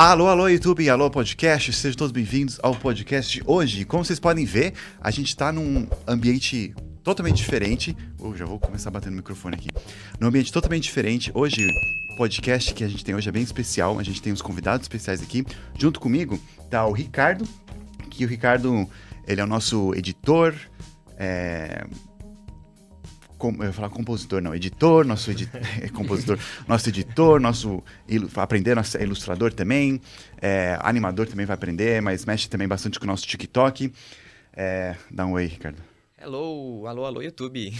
Alô, alô, YouTube, alô, podcast, sejam todos bem-vindos ao podcast de hoje. Como vocês podem ver, a gente está num ambiente totalmente diferente. Oh, já vou começar batendo no microfone aqui. Num ambiente totalmente diferente. Hoje, o podcast que a gente tem hoje é bem especial. A gente tem uns convidados especiais aqui. Junto comigo tá o Ricardo, que o Ricardo, ele é o nosso editor, é, com, eu falar compositor, não, editor, nosso edi compositor, nosso editor, nosso aprender, nosso ilustrador também, é, animador também vai aprender, mas mexe também bastante com o nosso TikTok. É, dá um oi, Ricardo. Hello, alô, alô, YouTube.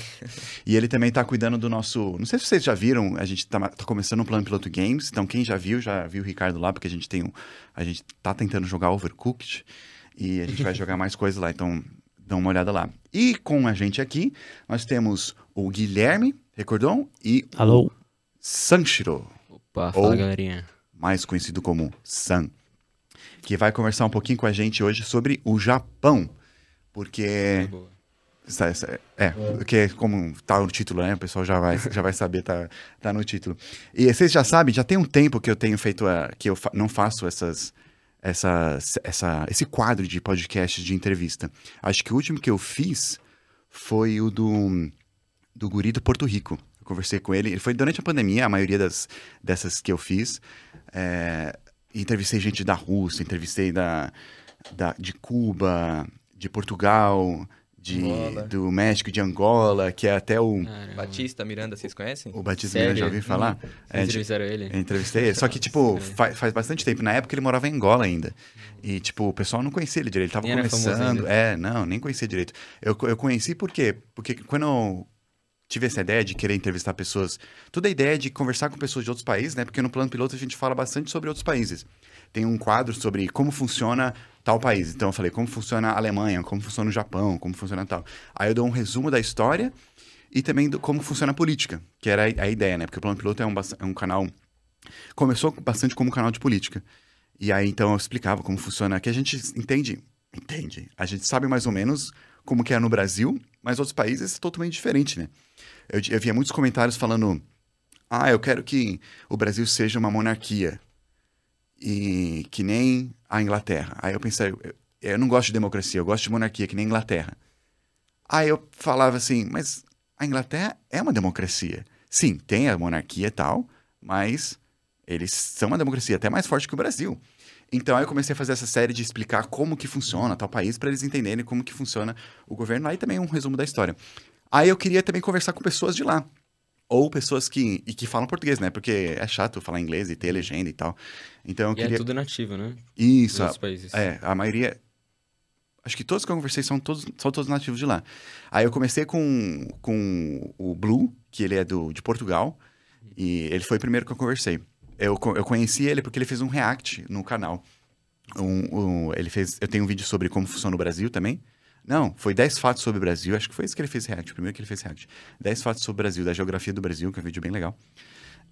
e ele também está cuidando do nosso. Não sei se vocês já viram, a gente está tá começando o Plano Piloto Games, então quem já viu, já viu o Ricardo lá, porque a gente tem um. A gente tá tentando jogar Overcooked e a gente vai jogar mais coisas lá, então dá uma olhada lá. E com a gente aqui, nós temos o Guilherme Recordon e Alô. o Sanshiro. Opa, fala galerinha. Mais conhecido como San. Que vai conversar um pouquinho com a gente hoje sobre o Japão. Porque. É, porque como tá no título, né? O pessoal já vai, já vai saber, tá, tá no título. E vocês já sabem, já tem um tempo que eu tenho feito, a, que eu fa não faço essas, essa, essa, esse quadro de podcast de entrevista. Acho que o último que eu fiz foi o do do guri do Porto Rico. Eu conversei com ele. Ele foi durante a pandemia, a maioria das, dessas que eu fiz. É, entrevistei gente da Rússia, entrevistei da, da, de Cuba, de Portugal, de, do México, de Angola, que é até o... Caramba. Batista Miranda, vocês conhecem? O Batista Sério? Miranda, já ouvi falar? Hum, é, entrevistaram ele? Entrevistei ele. Só que, tipo, faz, faz bastante tempo. Na época ele morava em Angola ainda. E, tipo, o pessoal não conhecia ele direito. Ele tava nem começando. É, não, nem conhecia direito. Eu, eu conheci por quê? Porque quando eu tive essa ideia de querer entrevistar pessoas. Toda a ideia de conversar com pessoas de outros países, né? Porque no plano piloto a gente fala bastante sobre outros países. Tem um quadro sobre como funciona tal país. Então eu falei como funciona a Alemanha, como funciona o Japão, como funciona tal. Aí eu dou um resumo da história e também do, como funciona a política, que era a, a ideia, né? Porque o plano piloto é um, é um canal. Começou bastante como um canal de política. E aí então eu explicava como funciona, que a gente entende, entende. A gente sabe mais ou menos como que é no Brasil, mas outros países é totalmente diferente, né? Eu, eu via muitos comentários falando: ah, eu quero que o Brasil seja uma monarquia, e que nem a Inglaterra. Aí eu pensei: eu, eu não gosto de democracia, eu gosto de monarquia, que nem a Inglaterra. Aí eu falava assim: mas a Inglaterra é uma democracia. Sim, tem a monarquia e tal, mas eles são uma democracia até mais forte que o Brasil. Então aí eu comecei a fazer essa série de explicar como que funciona tal país para eles entenderem como que funciona o governo. Aí também um resumo da história. Aí eu queria também conversar com pessoas de lá. Ou pessoas que, e que falam português, né? Porque é chato falar inglês e ter legenda e tal. Então eu e é queria... é tudo nativo, né? Isso. Dos países. É, a maioria... Acho que todos que eu conversei são todos, são todos nativos de lá. Aí eu comecei com, com o Blue, que ele é do, de Portugal. E ele foi o primeiro que eu conversei. Eu, eu conheci ele porque ele fez um react no canal. Um, um, ele fez, eu tenho um vídeo sobre como funciona o Brasil também. Não, foi 10 fatos sobre o Brasil. Acho que foi isso que ele fez react, o primeiro que ele fez react. 10 fatos sobre o Brasil, da geografia do Brasil, que é um vídeo bem legal.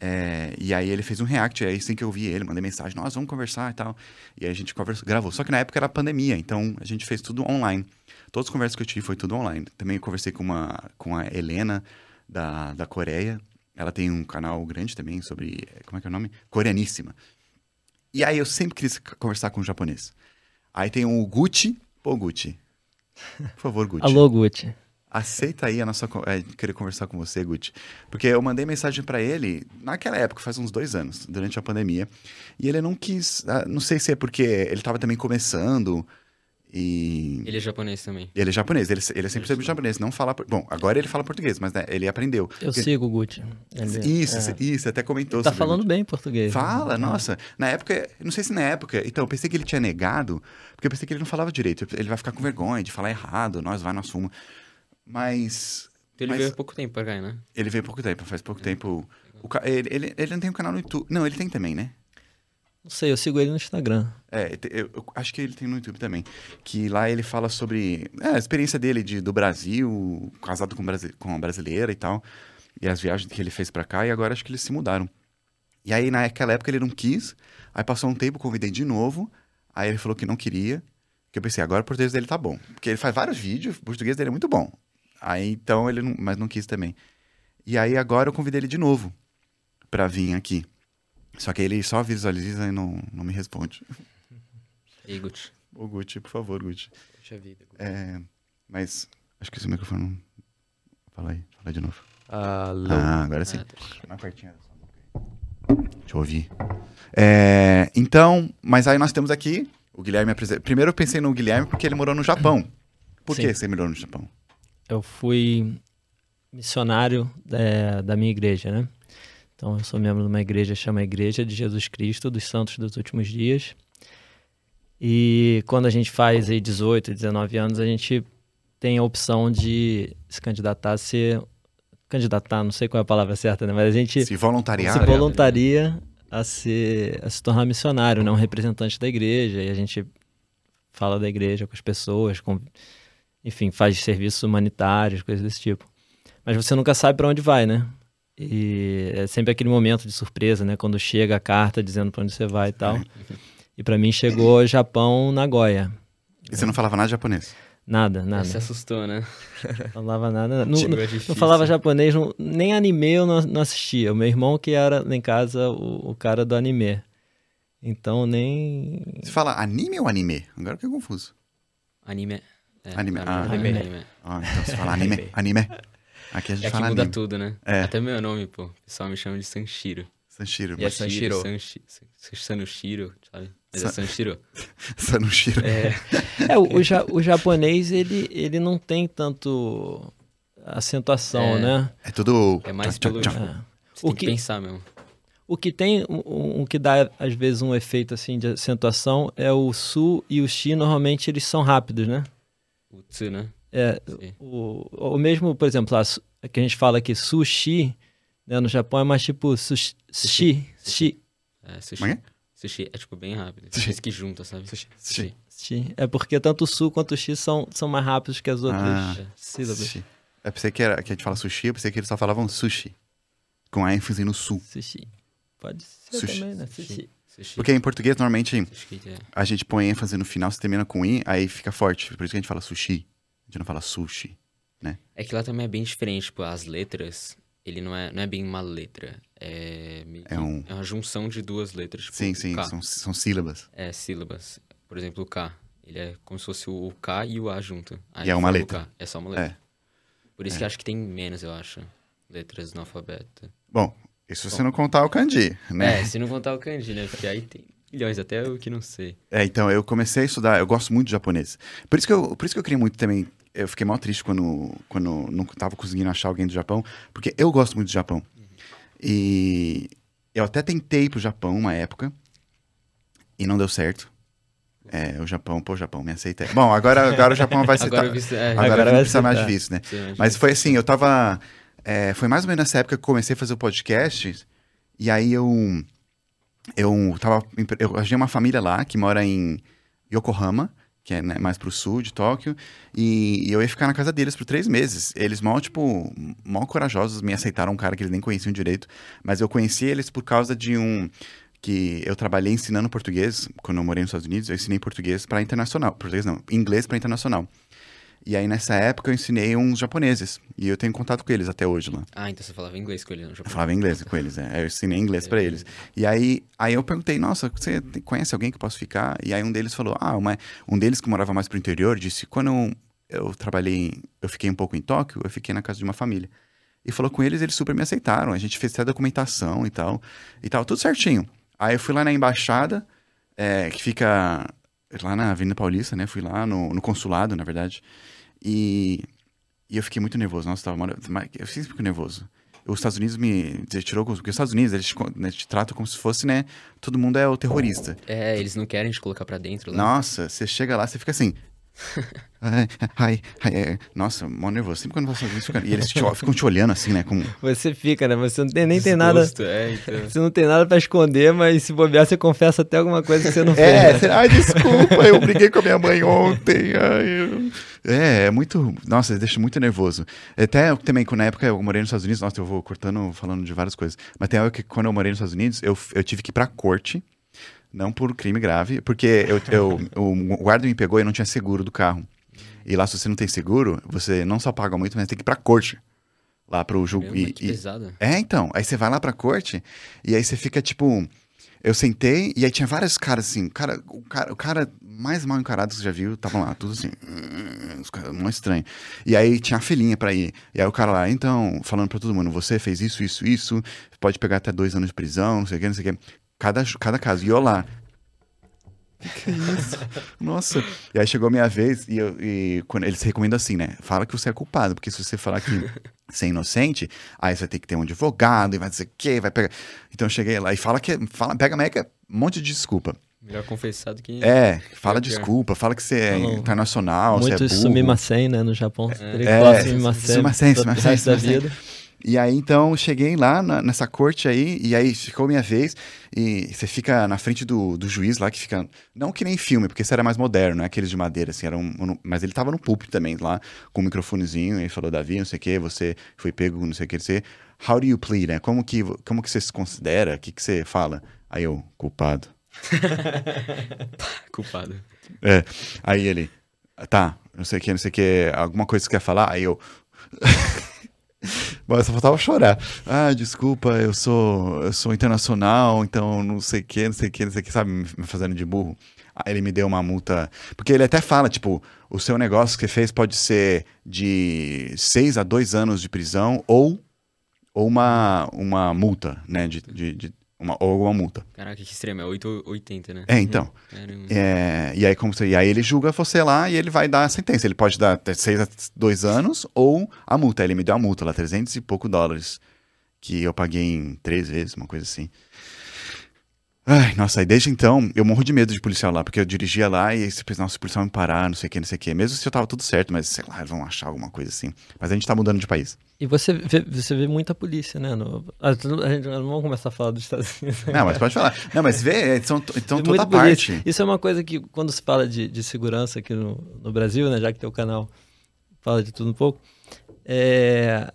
É, e aí ele fez um react, aí assim que eu vi ele, mandei mensagem, nós vamos conversar e tal. E aí a gente conversou, gravou. Só que na época era pandemia, então a gente fez tudo online. Todas as conversas que eu tive foi tudo online. Também conversei com, uma, com a Helena, da, da Coreia. Ela tem um canal grande também sobre. Como é que é o nome? Coreaníssima. E aí eu sempre quis conversar com um japonês. Aí tem o Gucci. Pô, Gucci. Por favor, Gucci. Alô, Gucci. Aceita aí a nossa. É, querer conversar com você, Gucci. Porque eu mandei mensagem para ele naquela época, faz uns dois anos, durante a pandemia. E ele não quis. Ah, não sei se é porque ele tava também começando. E... Ele é japonês também. Ele é japonês, ele, ele é sempre sempre japonês, não fala... Bom, agora ele fala português, mas né, ele aprendeu. Eu porque... sigo o Gucci. Ele, isso, é. isso, até comentou. Ele tá falando bem português. Fala, né? nossa. Na época, não sei se na época, então, eu pensei que ele tinha negado, porque eu pensei que ele não falava direito. Ele vai ficar com vergonha de falar errado, nós vai, nós fuma. Mas... Ele mas... veio há pouco tempo pra cá, né? Ele veio há pouco tempo, faz pouco é. tempo. O, ele, ele, ele não tem um canal no YouTube. Não, ele tem também, né? Não sei, eu sigo ele no Instagram. É, eu, acho que ele tem no YouTube também. Que lá ele fala sobre é, a experiência dele de, do Brasil, casado com, com uma brasileira e tal. E as viagens que ele fez para cá, e agora acho que eles se mudaram. E aí, naquela época, ele não quis. Aí passou um tempo, convidei de novo. Aí ele falou que não queria. Que eu pensei, agora o português dele tá bom. Porque ele faz vários vídeos, o português dele é muito bom. Aí então ele não, mas não quis também. E aí agora eu convidei ele de novo para vir aqui. Só que ele só visualiza e não, não me responde. E Gucci. Ô, Gucci, por favor, Gucci. Puxa vida. Gucci. É, mas acho que esse microfone não... Fala aí, fala aí de novo. Alô. Ah, agora sim. Ah, sua boca aí. Deixa eu ouvir. É, então, mas aí nós temos aqui o Guilherme apresenta. Primeiro eu pensei no Guilherme porque ele morou no Japão. Por Sim. que você morou no Japão? Eu fui missionário da, da minha igreja, né? Então, eu sou membro de uma igreja que chama Igreja de Jesus Cristo dos Santos dos Últimos Dias. E quando a gente faz aí 18, 19 anos, a gente tem a opção de se candidatar a ser. Candidatar, não sei qual é a palavra certa, né? Mas a gente Se voluntariar. se voluntaria a, ser, a se tornar missionário, né? um representante da igreja. E a gente fala da igreja com as pessoas, com, enfim, faz serviços humanitários, coisas desse tipo. Mas você nunca sabe para onde vai, né? E é sempre aquele momento de surpresa, né? Quando chega a carta dizendo para onde você vai e tal. E para mim chegou Japão, Nagoya. E você não falava nada de japonês. Nada, nada. Se assustou, né? Não falava nada. Não, não- não falava japonês, não- nem anime eu não, não assistia. O meu irmão que era lá em casa o, o cara do anime. Então nem. Você fala anime ou anime? Agora eu fiquei confuso. Anime. É, Anime. não, Ah, anime. anime. Ah, então você fala anime. anime. Aqui a gente É que fala muda anime. tudo, né? É. Até meu nome, pô. O pessoal me chama de Sanshiro. Sanshiro. E é Sanshiro. Sanshi- San- Sanushiro, sabe? Mas é Sanshiro. Sanushiro. É. É, o, o, ja- o japonês, ele, ele não tem tanto acentuação, É. né? É tudo. É mais tchau, pelo- tchau, tchau. É. Você O tem que que- pensar mesmo. O que tem, o, o que dá às vezes um efeito assim de acentuação é o su e o shi, normalmente eles são rápidos, né? O tsu, né? É, o, o mesmo, por exemplo, lá, su- que a gente fala aqui sushi, né, no Japão é mais tipo sushi, sushi, sushi, É, sushi. É Sushi é tipo bem rápido. Sushi. Sushi que junta, sabe? Sushi. Sushi. sushi. É porque tanto o su quanto o shi são, são mais rápidos que as outras Ah. sílabas. Sushi. Eu pensei que, era, que a gente fala sushi, eu pensei que eles só falavam sushi. Com a ênfase no sul. Sushi. Pode ser Sushi. também, né? Sushi. Sushi. Porque em português, normalmente, é. a gente põe ênfase no final, você termina com i, aí fica forte. Por isso que a gente fala sushi. A gente não fala sushi. É que lá também é bem diferente, tipo, as letras, ele não é, não é bem uma letra. É, É um- é uma junção de duas letras. Tipo, Sim, sim, são, são sílabas. É, sílabas. Por exemplo, o K. Ele é como se fosse o K e o A junto. Aí E é uma letra. É só uma letra. Por isso que acho que tem menos, eu acho, letras no alfabeto. Bom, isso se você não contar o kanji, né? É, se não contar o kanji, né? Porque aí tem milhões, até eu que não sei. É, então, eu comecei a estudar, eu gosto muito de japonês. Por isso que eu, por isso que eu queria muito também. Eu fiquei mal triste quando, quando não tava conseguindo achar alguém do Japão, porque eu gosto muito do Japão. E eu até tentei ir pro Japão uma época e não deu certo. É, o Japão, pô, o Japão, me aceita. Bom, agora, agora o Japão vai aceitar. Agora. É, Agora, Agora não precisa mais de visto, né? de Mas foi assim, eu tava. é, foi mais ou menos nessa época que eu comecei a fazer o podcast. E aí eu. Eu tava. Eu ajudei uma família lá que mora em Yokohama, que é né, mais pro sul de Tóquio. E, e eu ia ficar na casa deles por três meses. Eles mal, tipo, mal corajosos me aceitaram um cara que eles nem conheciam direito. Mas eu conheci eles por causa de um. Que eu trabalhei ensinando português quando eu morei nos Estados Unidos. Eu ensinei português para internacional. Português não, inglês para internacional. E aí, nessa época, eu ensinei uns japoneses. E eu tenho contato com eles até hoje lá. Ah, então você falava inglês com ele no Eu falava inglês com eles, é. Eu ensinei inglês pra eles. E aí, aí eu perguntei, nossa, você conhece alguém que eu posso ficar? E aí um deles falou, ah, uma, um deles que morava mais pro interior disse, quando eu, eu trabalhei, eu fiquei um pouco em Tóquio, eu fiquei na casa de uma família. E falou com eles, eles super me aceitaram. A gente fez até documentação e tal. E tal, tudo certinho. Aí eu fui lá na embaixada, é, que fica lá na Avenida Paulista, né? Fui lá no, no consulado, na verdade. E, e eu fiquei muito nervoso. Nossa, tava, eu sempre fico nervoso. Os Estados Unidos me tirou, porque os Estados Unidos eles te, né, te tratam como se fosse, né? Todo mundo é o terrorista. É, eles não querem te colocar pra dentro lá. Nossa, você chega lá, você fica assim. Ai, ai, ai, é. Nossa, mó nervoso. Sempre quando você isso, e eles te, ficam te olhando assim, né? Com, Você fica, né? Você não tem, nem tem nada. Desgosto, É, então. Você não tem nada pra esconder, mas se bobear, você confessa até alguma coisa que você não fez. É, né? você- ai, desculpa, eu briguei com a minha mãe ontem. ai, eu- É, é muito. Nossa, deixa muito nervoso. Até eu também, quando na época eu morei nos Estados Unidos, nossa, eu vou cortando, falando de várias coisas. Mas tem época que quando eu morei nos Estados Unidos, eu, eu tive que ir pra corte, não por crime grave, porque eu, eu, o guarda me pegou e não tinha seguro do carro. E lá, se você não tem seguro, você não só paga muito, mas tem que ir pra corte. Lá pro julgo. Caramba, e- e- pesado. é, então. Aí você vai lá pra corte e aí você fica, tipo. eu sentei e aí tinha vários caras assim, o cara, o cara, o cara mais mal encarado que você já viu, estavam lá, tudo assim, os caras muito estranho. E aí tinha a filhinha pra ir. E aí o cara lá, então, falando pra todo mundo, você fez isso, isso, isso, pode pegar até dois anos de prisão, não sei o que, não sei o que. Cada, cada caso. E eu lá, que, que é isso? Nossa. E aí chegou a minha vez e, eu, e quando eles recomendam assim, né? Fala que você é culpado, porque se você falar que você é inocente, aí você vai ter que ter um advogado e vai dizer que vai pegar. Então eu cheguei lá e fala que fala, pega meca, um monte de desculpa. Melhor confessar do que. É, fala desculpa, fala que você é internacional, Muito você é burro. sumimasen, né, no Japão. É, é sumimasen, sumimasen, sumimasen, da vida. E aí, então, cheguei lá na, nessa corte aí, e aí ficou minha vez, e você fica na frente do, do juiz lá, que fica, não que nem filme, porque isso era mais moderno, né, aqueles de madeira, assim, era um, mas ele tava no púlpito também, lá, com um microfonezinho, e falou, Davi, não sei o que, você foi pego, não sei o que, você, how do you plead, né, como que, como que você se considera, o que que você fala? Aí eu, culpado. culpado. É, aí ele, tá, não sei o que, não sei o que, alguma coisa que você quer falar? Aí eu... Mas só faltava chorar. Ah, desculpa, eu sou, eu sou internacional, então não sei o que, não sei o que, não sei o que, sabe, me fazendo de burro. Aí ele me deu uma multa. Porque ele até fala, tipo, o seu negócio que fez pode ser de seis a dois anos de prisão ou, ou uma, uma multa, né? De, de, de uma, ou alguma multa. Caraca, que extremo, é 880, né? É, então. É, e, aí, como e aí ele julga você lá e ele vai dar a sentença. Ele pode dar até 6 a 2 anos ou a multa. Ele me deu a multa lá, 300 e pouco dólares. Que eu paguei em três vezes, uma coisa assim. Ai, nossa, aí desde então eu morro de medo de policial lá, porque eu dirigia lá e você pensa, nossa, o policial me parar, não sei o que, não sei o que. Mesmo se eu tava tudo certo, mas sei lá, vão achar alguma coisa assim. Mas a gente tá mudando de país. E você vê, você vê muita polícia, né? No, a, gente não vamos começar a falar dos Estados Unidos. Não, mas pode falar. Não, mas vê, são, então toda parte. Polícia. Isso é uma coisa que, quando se fala de, de segurança aqui no, no Brasil, né? Já que teu canal fala de tudo um pouco, é,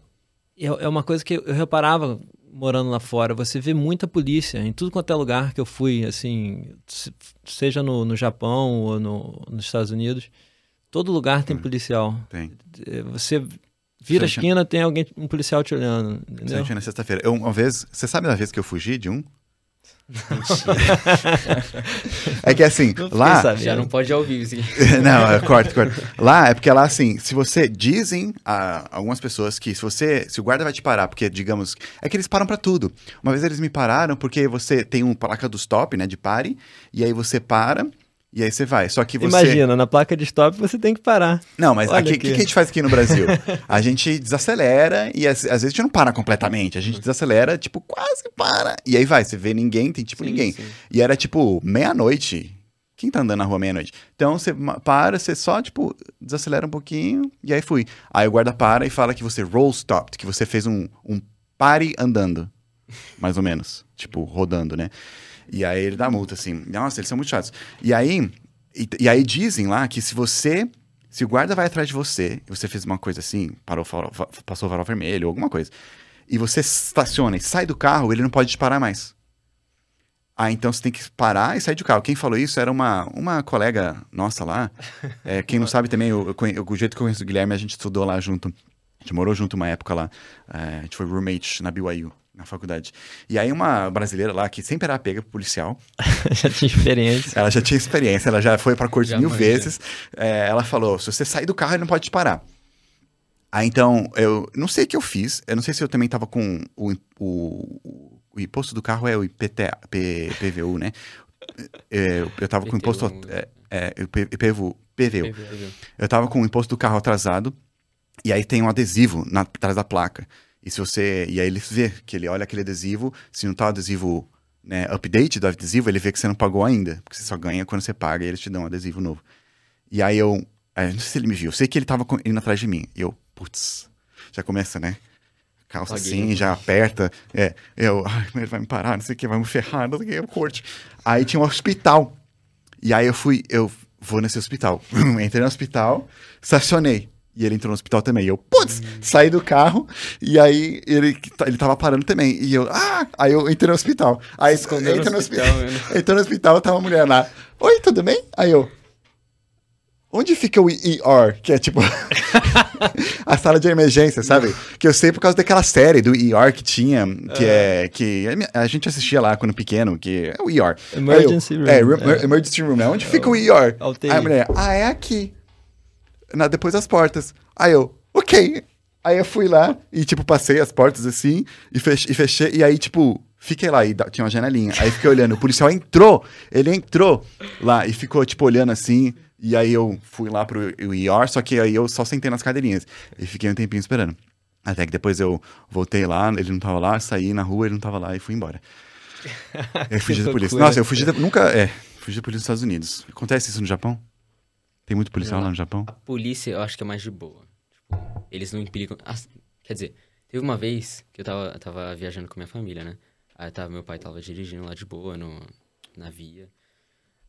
é, é uma coisa que eu reparava morando lá fora, você vê muita polícia em tudo quanto é lugar que eu fui, assim, seja no, no Japão ou no, nos Estados Unidos, todo lugar tem policial. Tem. É, você vira a esquina, tem alguém, um policial te olhando, entendeu? na sexta-feira. Uma vez, você sabe da vez que eu fugi de um? é que assim, lá. Já não pode ao vivo, não, é, corta, corta. Lá é porque lá, assim, se você. Dizem a algumas pessoas que se você. Se o guarda vai te parar, porque, digamos. É que eles param para tudo. Uma vez eles me pararam porque você tem um placa do stop, né? De pare. E aí você para. E aí você vai. Só que você. Imagina, na placa de stop você tem que parar. Não, mas o que, que, a gente faz aqui no Brasil? a gente desacelera e às, às, vezes a gente não para completamente. A gente desacelera, tipo, quase para. E aí vai, você vê ninguém, tem tipo sim, ninguém. Sim. E era tipo meia-noite. Quem tá andando na rua meia-noite? Então você para, você só, tipo, desacelera um pouquinho e aí fui. Aí o guarda para e fala que você roll stopped, que você fez um, um pare andando. Mais ou menos. Tipo, rodando, né? E aí ele dá multa, assim. Nossa, eles são muito chatos. E aí, e, e aí dizem lá que se você. Se o guarda vai atrás de você, e você fez uma coisa assim, parou, passou o farol vermelho, alguma coisa, e você estaciona e sai do carro, ele não pode te parar mais. Ah, então você tem que parar e sair do carro. Quem falou isso era uma, uma colega nossa lá. É, quem não sabe também, eu, eu, o jeito que eu conheço o Guilherme, a gente estudou lá junto. A gente morou junto uma época lá. É, a gente foi roommate na BYU na faculdade. E aí uma brasileira lá, que sempre era pega pro policial. já tinha experiência. Ela já tinha experiência, ela já foi pra corte mil vezes. É, ela falou, se você sair do carro, ele não pode te parar. Aí então, eu não sei o que eu fiz. Eu não sei se eu também tava com o, o, o imposto do carro é o IPTA, P, PVU, né? É, eu tava com o imposto... É, é, PVU, PVU. Eu tava com o imposto do carro atrasado. E aí tem um adesivo na, atrás da placa. E se você. E aí ele vê que ele olha aquele adesivo, se não tá o adesivo, né, update do adesivo, ele vê que você não pagou ainda. Porque você só ganha quando você paga e eles te dão um adesivo novo. E aí eu. eu não sei se ele me viu, eu sei que ele tava indo atrás de mim. E eu, putz, já começa, né? Calça Paguei, assim, já aperta. É, eu, ai, ele vai me parar, não sei o que, vai me ferrar, não sei o que, eu corte. Aí tinha um hospital. E aí eu fui, eu vou nesse hospital. Entrei no hospital, estacionei. E ele entrou no hospital também. E eu, putz, saí do carro. E aí ele, ele tava parando também. E eu, ah! Aí eu entrei no hospital. Aí Escondeu no. No hospital entrou no hospital, tava uma mulher lá. Oi, tudo bem? Aí eu. Onde fica o ER? Que é tipo. a sala de emergência, sabe? Que eu sei por causa daquela série do ER que tinha, que é. que a gente assistia lá quando pequeno, que é o ER. Emergency eu, Room. É, é, Emergency Room, né? Onde fica o ER? Aí a mulher, ah, é aqui. Na, depois das portas. Aí eu, ok. Aí eu fui lá e, tipo, passei as portas assim e fechei, e, fechei, e aí, tipo, fiquei lá e tinha uma janelinha. Aí fiquei olhando. O policial entrou, ele entrou lá e ficou, tipo, olhando assim. E aí eu fui lá pro ER, só que aí eu só sentei nas cadeirinhas. E fiquei um tempinho esperando. Até que depois eu voltei lá, ele não tava lá, saí na rua, ele não tava lá e fui embora. Eu fugi da polícia. Nossa, eu fugi da, nunca, é, fugi da polícia dos Estados Unidos. Acontece isso no Japão? Tem muito policial não, lá no Japão? A polícia eu acho que é mais de boa. Tipo, eles não implicam. Ah, quer dizer, teve uma vez que eu tava, tava viajando com minha família, né? Aí tava, meu pai tava dirigindo lá de boa no, na via.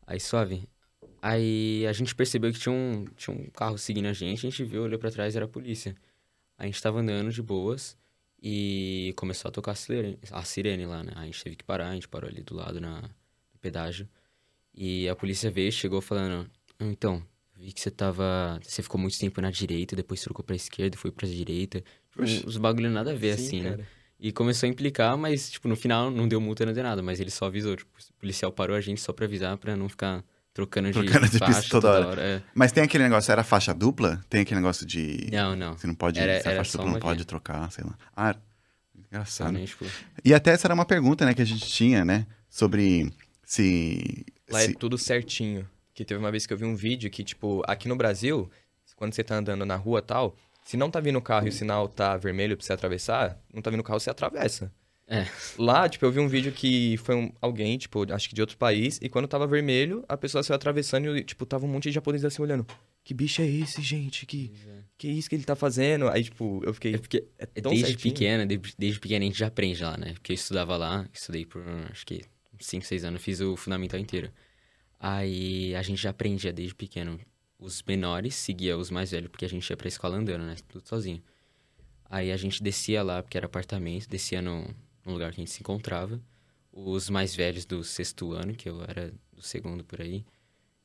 Aí suave. Aí a gente percebeu que tinha um, tinha um carro seguindo a gente, a gente viu, olhou para trás, era a polícia. A gente tava andando de boas e começou a tocar a sirene, a sirene lá, né? A gente teve que parar, a gente parou ali do lado na, no pedágio. E a polícia veio, chegou falando: Então, vi que você tava. Você ficou muito tempo na direita, depois trocou pra esquerda, foi pra direita. Tipo, os bagulho nada a ver, Sim, assim, né? cara. né? E começou a implicar, mas, tipo, no final não deu multa, não deu nada. Mas ele só avisou, tipo, o policial parou a gente só pra avisar, pra não ficar Trocando de, Trocando de faixa pista toda hora. hora é. Mas tem aquele negócio, era faixa dupla? Tem aquele negócio de. Não, não. Você não pode. Era, se a faixa dupla não pode trocar, sei lá. Ah, engraçado. tipo... E até essa era uma pergunta, né, que a gente tinha, né? Sobre se. Lá se... é tudo certinho. Que teve uma vez que eu vi um vídeo que, tipo, aqui no Brasil, quando você tá andando na rua tal, se não tá vindo o carro e o sinal tá vermelho pra você atravessar, não tá vindo o carro, você atravessa. É. Lá, tipo, eu vi um vídeo que foi um, alguém, tipo, acho que de outro país, e quando tava vermelho, a pessoa saiu atravessando e, tipo, tava um monte de japoneses assim olhando. Que bicho é esse, gente? Que, é. que isso que ele tá fazendo? Aí, tipo, eu fiquei. É porque é desde certinho. pequena, desde, desde pequena a gente já aprende lá, né? Porque eu estudava lá, estudei por acho que 5, 6 anos, fiz o fundamental inteiro. Aí a gente já aprendia desde pequeno. Os menores seguia os mais velhos, porque a gente ia pra escola andando, né? Tudo sozinho. Aí a gente descia lá, porque era apartamento, descia no, no lugar que a gente se encontrava. Os mais velhos do sexto ano, que eu era do segundo por aí,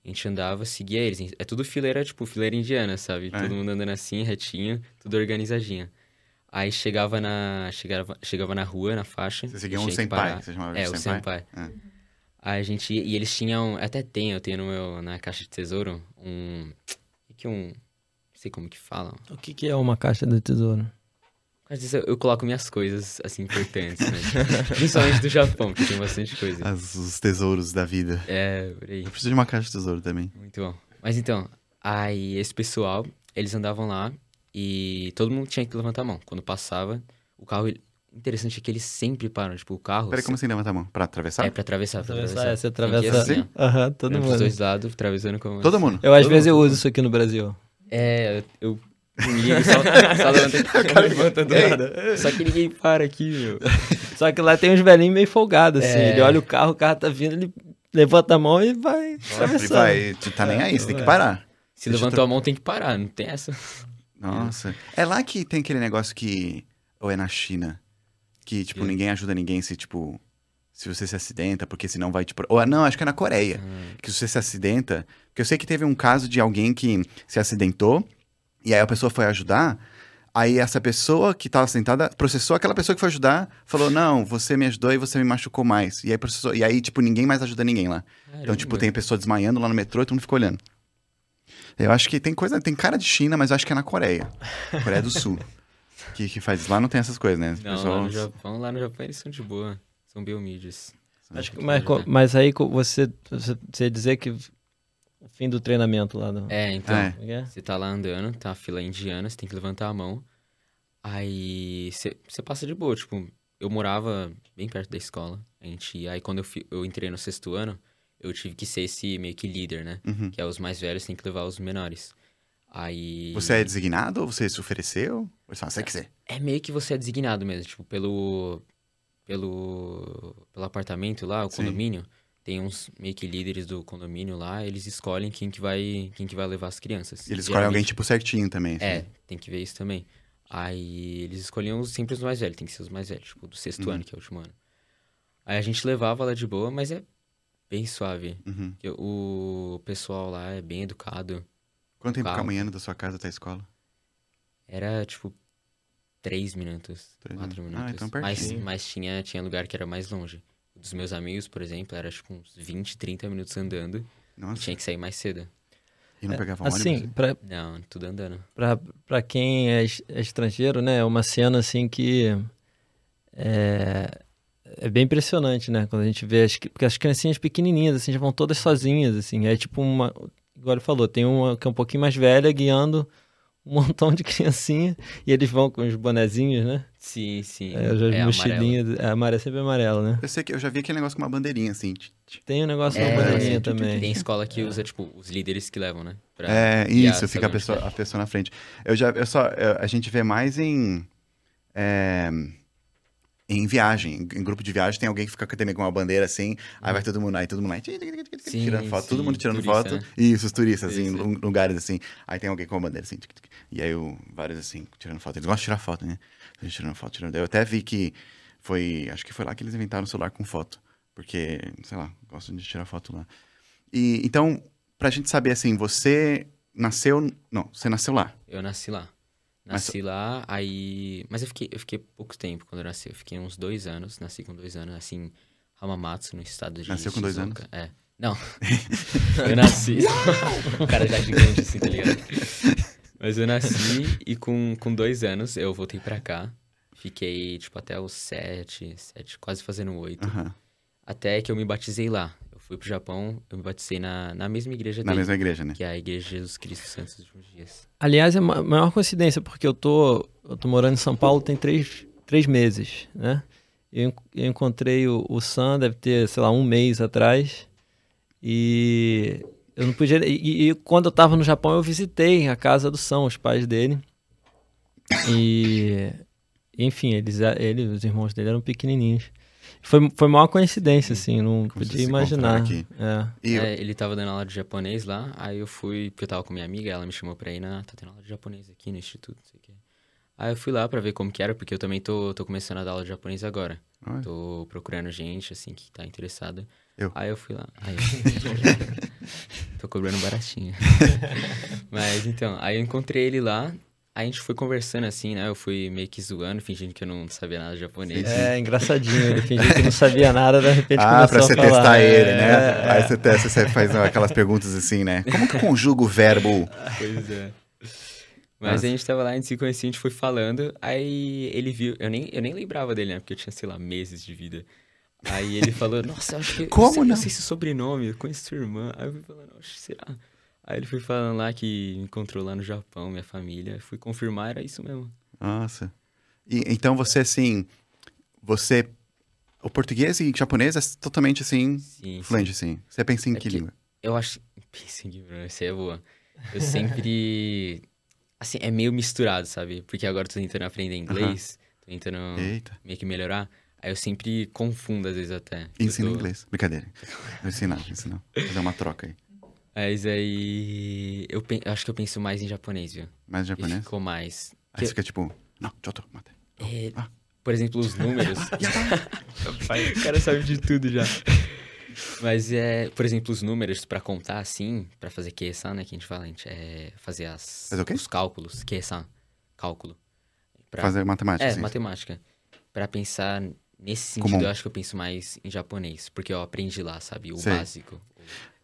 a gente andava, seguia eles. É tudo fileira, tipo, fileira indiana, sabe? É. Todo mundo andando assim, retinho, tudo organizadinho. Aí chegava na, chegava, chegava na rua, na faixa. Você seguia um senpai, você chamava É, o senpai. É. A gente, e eles tinham, até tem, eu tenho no meu, na caixa de tesouro, um, que um, não sei como que fala. O que que é uma caixa de tesouro? Às vezes eu, eu, coloco minhas coisas, assim, importantes, né? Principalmente do Japão, que tem bastante coisa. As, os tesouros da vida. É, por aí. Eu preciso de uma caixa de tesouro também. Muito bom. Mas então, aí esse pessoal, eles andavam lá e todo mundo tinha que levantar a mão. Quando passava, o carro... Interessante é que eles sempre param, tipo, o carro... Peraí, como assim levantar a mão? Pra atravessar? É, pra atravessar. Pra atravessar, atravessar. É, você atravessa... Assim, assim? Aham, uhum, todo mundo. Dos dois lados, atravessando como... Todo mundo? Eu, às todo vezes, mundo. eu uso isso aqui no Brasil. É, eu Ninguém só, só levanta, levanta do nada. Só que ninguém para aqui, meu. Só que lá tem uns velhinhos meio folgados, assim. É. Ele olha o carro, o carro tá vindo, ele levanta a mão e vai Ele vai, tu tá nem aí, você tem que parar. Se Deixa levantou a mão, tem que parar, não tem essa. Nossa. É lá que tem aquele negócio que. Ou é na China? Que, tipo, ninguém ajuda ninguém se, tipo. Se você se acidenta, porque senão vai, tipo. Ou não, acho que é na Coreia. Hum. Que se você se acidenta. Porque eu sei que teve um caso de alguém que se acidentou. E aí a pessoa foi ajudar, aí essa pessoa que estava sentada processou aquela pessoa que foi ajudar, falou: "Não, você me ajudou e você me machucou mais". E aí processou, e aí tipo ninguém mais ajuda ninguém lá. Caramba. Então tipo tem pessoa desmaiando lá no metrô e todo mundo fica olhando. Eu acho que tem coisa, tem cara de China, mas eu acho que é na Coreia. Coreia do Sul. que, que faz. Lá não tem essas coisas, né? Não, Pessoal... lá no Japão, lá no Japão eles são de boa. São biomídias. Acho que, mas, mas aí você, você dizer que Fim do treinamento lá. No... É, então. É. é. Você tá lá andando, tá a fila indiana, você tem que levantar a mão. Aí você passa de boa. Tipo, eu morava bem perto da escola. A gente, aí quando eu, fi, eu entrei no sexto ano, eu tive que ser esse meio que líder, né? Uhum. Que é os mais velhos tem que levar os menores. Aí. Você é designado ou você se ofereceu? Ou só você quiser? É meio que você é designado mesmo, tipo, pelo. pelo. pelo apartamento lá, o Sim. condomínio tem uns meio que líderes do condomínio lá, eles escolhem quem que vai, quem que vai levar as crianças. E eles escolhem alguém tipo certinho também. Assim. É, tem que ver isso também. Aí eles escolhiam sempre os mais velhos, tem que ser os mais velhos, tipo, do sexto uhum. ano, que é o último ano. Aí a gente levava lá de boa, mas é bem suave. Uhum. O pessoal lá é bem educado. Quanto tempo caminhando da sua casa até a escola? Era, tipo, três minutos, três quatro minutos. Ah, então mas, mas tinha, tinha lugar que era mais longe. Dos meus amigos, por exemplo, era, tipo, uns 20, 30 minutos andando. Nossa. Tinha que sair mais cedo. E não é, pegava assim, ônibus? Pra, não, tudo andando. Pra, pra quem é, é estrangeiro, né? É uma cena, assim, que... É, é bem impressionante, né? Quando a gente vê as, porque as criancinhas pequenininhas, assim, já vão todas sozinhas, assim. É tipo uma, igual ele falou, tem uma que é um pouquinho mais velha guiando um montão de criancinha e eles vão com os bonezinhos, né? Sim, sim. É, já é mochilinha, é amarelo, sempre amarelo, né? Eu sei que eu já vi aquele negócio com uma bandeirinha assim. Tem um negócio é, com uma bandeirinha também. Tem escola que usa tipo os líderes que levam, né? Pra é, isso, fica a pessoa, a pessoa na frente. Eu já eu só eu, a gente vê mais em é, em viagem, em grupo de viagem, tem alguém que fica também com uma bandeira assim, aí vai todo mundo aí, todo mundo lá, sim, tirando foto, sim, todo mundo tirando turista, foto. Né? Isso, os turistas, assim, em lugares assim. Aí tem alguém com uma bandeira assim, e aí o, vários assim, tirando foto. Eles gostam de tirar foto, né? Tirando foto, tirando. Eu até vi que foi, acho que foi lá que eles inventaram o celular com foto, porque, sei lá, gostam de tirar foto lá. E então, pra gente saber assim, você nasceu, não, você nasceu lá. Eu nasci lá. Nasci Mas... lá, aí. Mas eu fiquei, eu fiquei pouco tempo quando eu nasci. Eu fiquei uns dois anos, nasci com dois anos, assim, Hamamatsu, no estado de. Nasceu com dois anos? É. Não. eu nasci. o cara já é gigante, assim, tá ligado? Mas eu nasci e com, com dois anos eu voltei pra cá. Fiquei, tipo, até os sete, sete, quase fazendo oito. Uhum. Até que eu me batizei lá fui pro Japão, eu me batizei na, na mesma igreja Na dele, mesma igreja, né? Que é a Igreja de Jesus Cristo Santos dos Últimos Dias. Aliás, é a maior coincidência, porque eu tô, eu tô morando em São Paulo tem três, três meses, né? Eu, eu encontrei o, o Sam, deve ter, sei lá, um mês atrás. E eu não podia. E, e, quando eu tava no Japão, eu visitei a casa do Sam, os pais dele. E. Enfim, eles, ele, os irmãos dele eram pequenininhos. Foi, foi uma coincidência, assim, não Como podia imaginar. É. Eu... É, ele tava dando aula de japonês lá, aí eu fui, porque eu tava com minha amiga, ela me chamou pra ir na. Tá tendo aula de japonês aqui no instituto, não sei o quê. Aí eu fui lá pra ver como que era, porque eu também tô, tô começando a dar aula de japonês agora. Tô procurando gente, assim, que tá interessada. Eu. Aí eu fui lá. Aí tô cobrando baratinho. Mas então, aí eu encontrei ele lá, a gente foi conversando assim, né? Eu fui meio que zoando, fingindo que eu não sabia nada de japonês. É, engraçadinho. Ele fingiu que não sabia nada, de repente Ah, pra você testar ele, né? É, Aí você testa, você faz aquelas perguntas assim, né? Como que conjuga o verbo? Pois é. Mas Nossa. a gente tava lá, a gente se conhecia, a gente foi falando, aí ele viu, eu nem, eu nem lembrava dele, né? Porque eu tinha, sei lá, meses de vida. Aí ele falou, nossa, acho que. Como eu sei, não? Eu sei esse sobrenome, eu conheço sua irmã. Aí eu fui falando, será? Aí ele foi falando lá que encontrou lá no Japão, minha família. Fui confirmar, era isso mesmo. Nossa. E, então você, assim, você... O português e japonês é totalmente, assim, sim, fluente, sim. assim. Você pensa em é que, que língua? Eu acho... Pensa em que língua, isso é boa. Eu sempre... assim, é meio misturado, sabe? Porque agora eu tô tentando aprender inglês. Tô tentando Eita. meio que melhorar. Aí eu sempre confundo, às vezes, até. Ensina tô... inglês. Brincadeira. Vou ensinar, ensinar. Fazer uma troca aí. Mas aí. Eu, eu, acho que eu penso mais em japonês, viu? Mais em japonês? E ficou mais. Aí que... fica tipo. Não, choto, mata. É, ah. Por exemplo, os números. o cara sabe de tudo já. Mas é, por exemplo, os números para contar assim, para fazer QSAN, né, que a gente fala, a gente é fazer as fazer os cálculos, QSAN, cálculo. Pra, fazer matemática. É, sim. matemática. Para pensar nesse sentido, Comum. eu acho que eu penso mais em japonês, porque eu aprendi lá, sabe, o Sei. básico.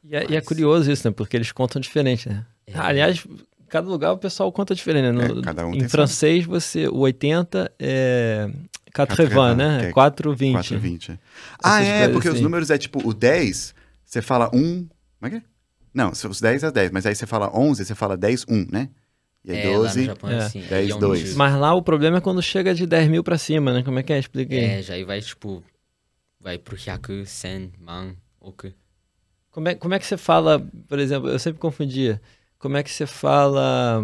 E é, Mas... e é, curioso isso, né? Porque eles contam diferente, né? É. Aliás, cada lugar o pessoal conta diferente, né? No, é, cada um em francês, você, o 80 é 80, né? É 420. 420. Ah, é, porque assim. os números é tipo, o 10, você fala 1, como é que é? Não, os 10 é 10, mas aí você fala 11, você fala 10, 1, né? E aí é, 12, Japão, é. assim, 10, 2. Mas lá o problema é quando chega de 10 mil pra cima, né? Como é que é? Explica aí. É, já aí vai, tipo, vai pro Hyaku, Sen, Man, Oku. Como é, como é que você fala, por exemplo, eu sempre confundia, como é que você fala,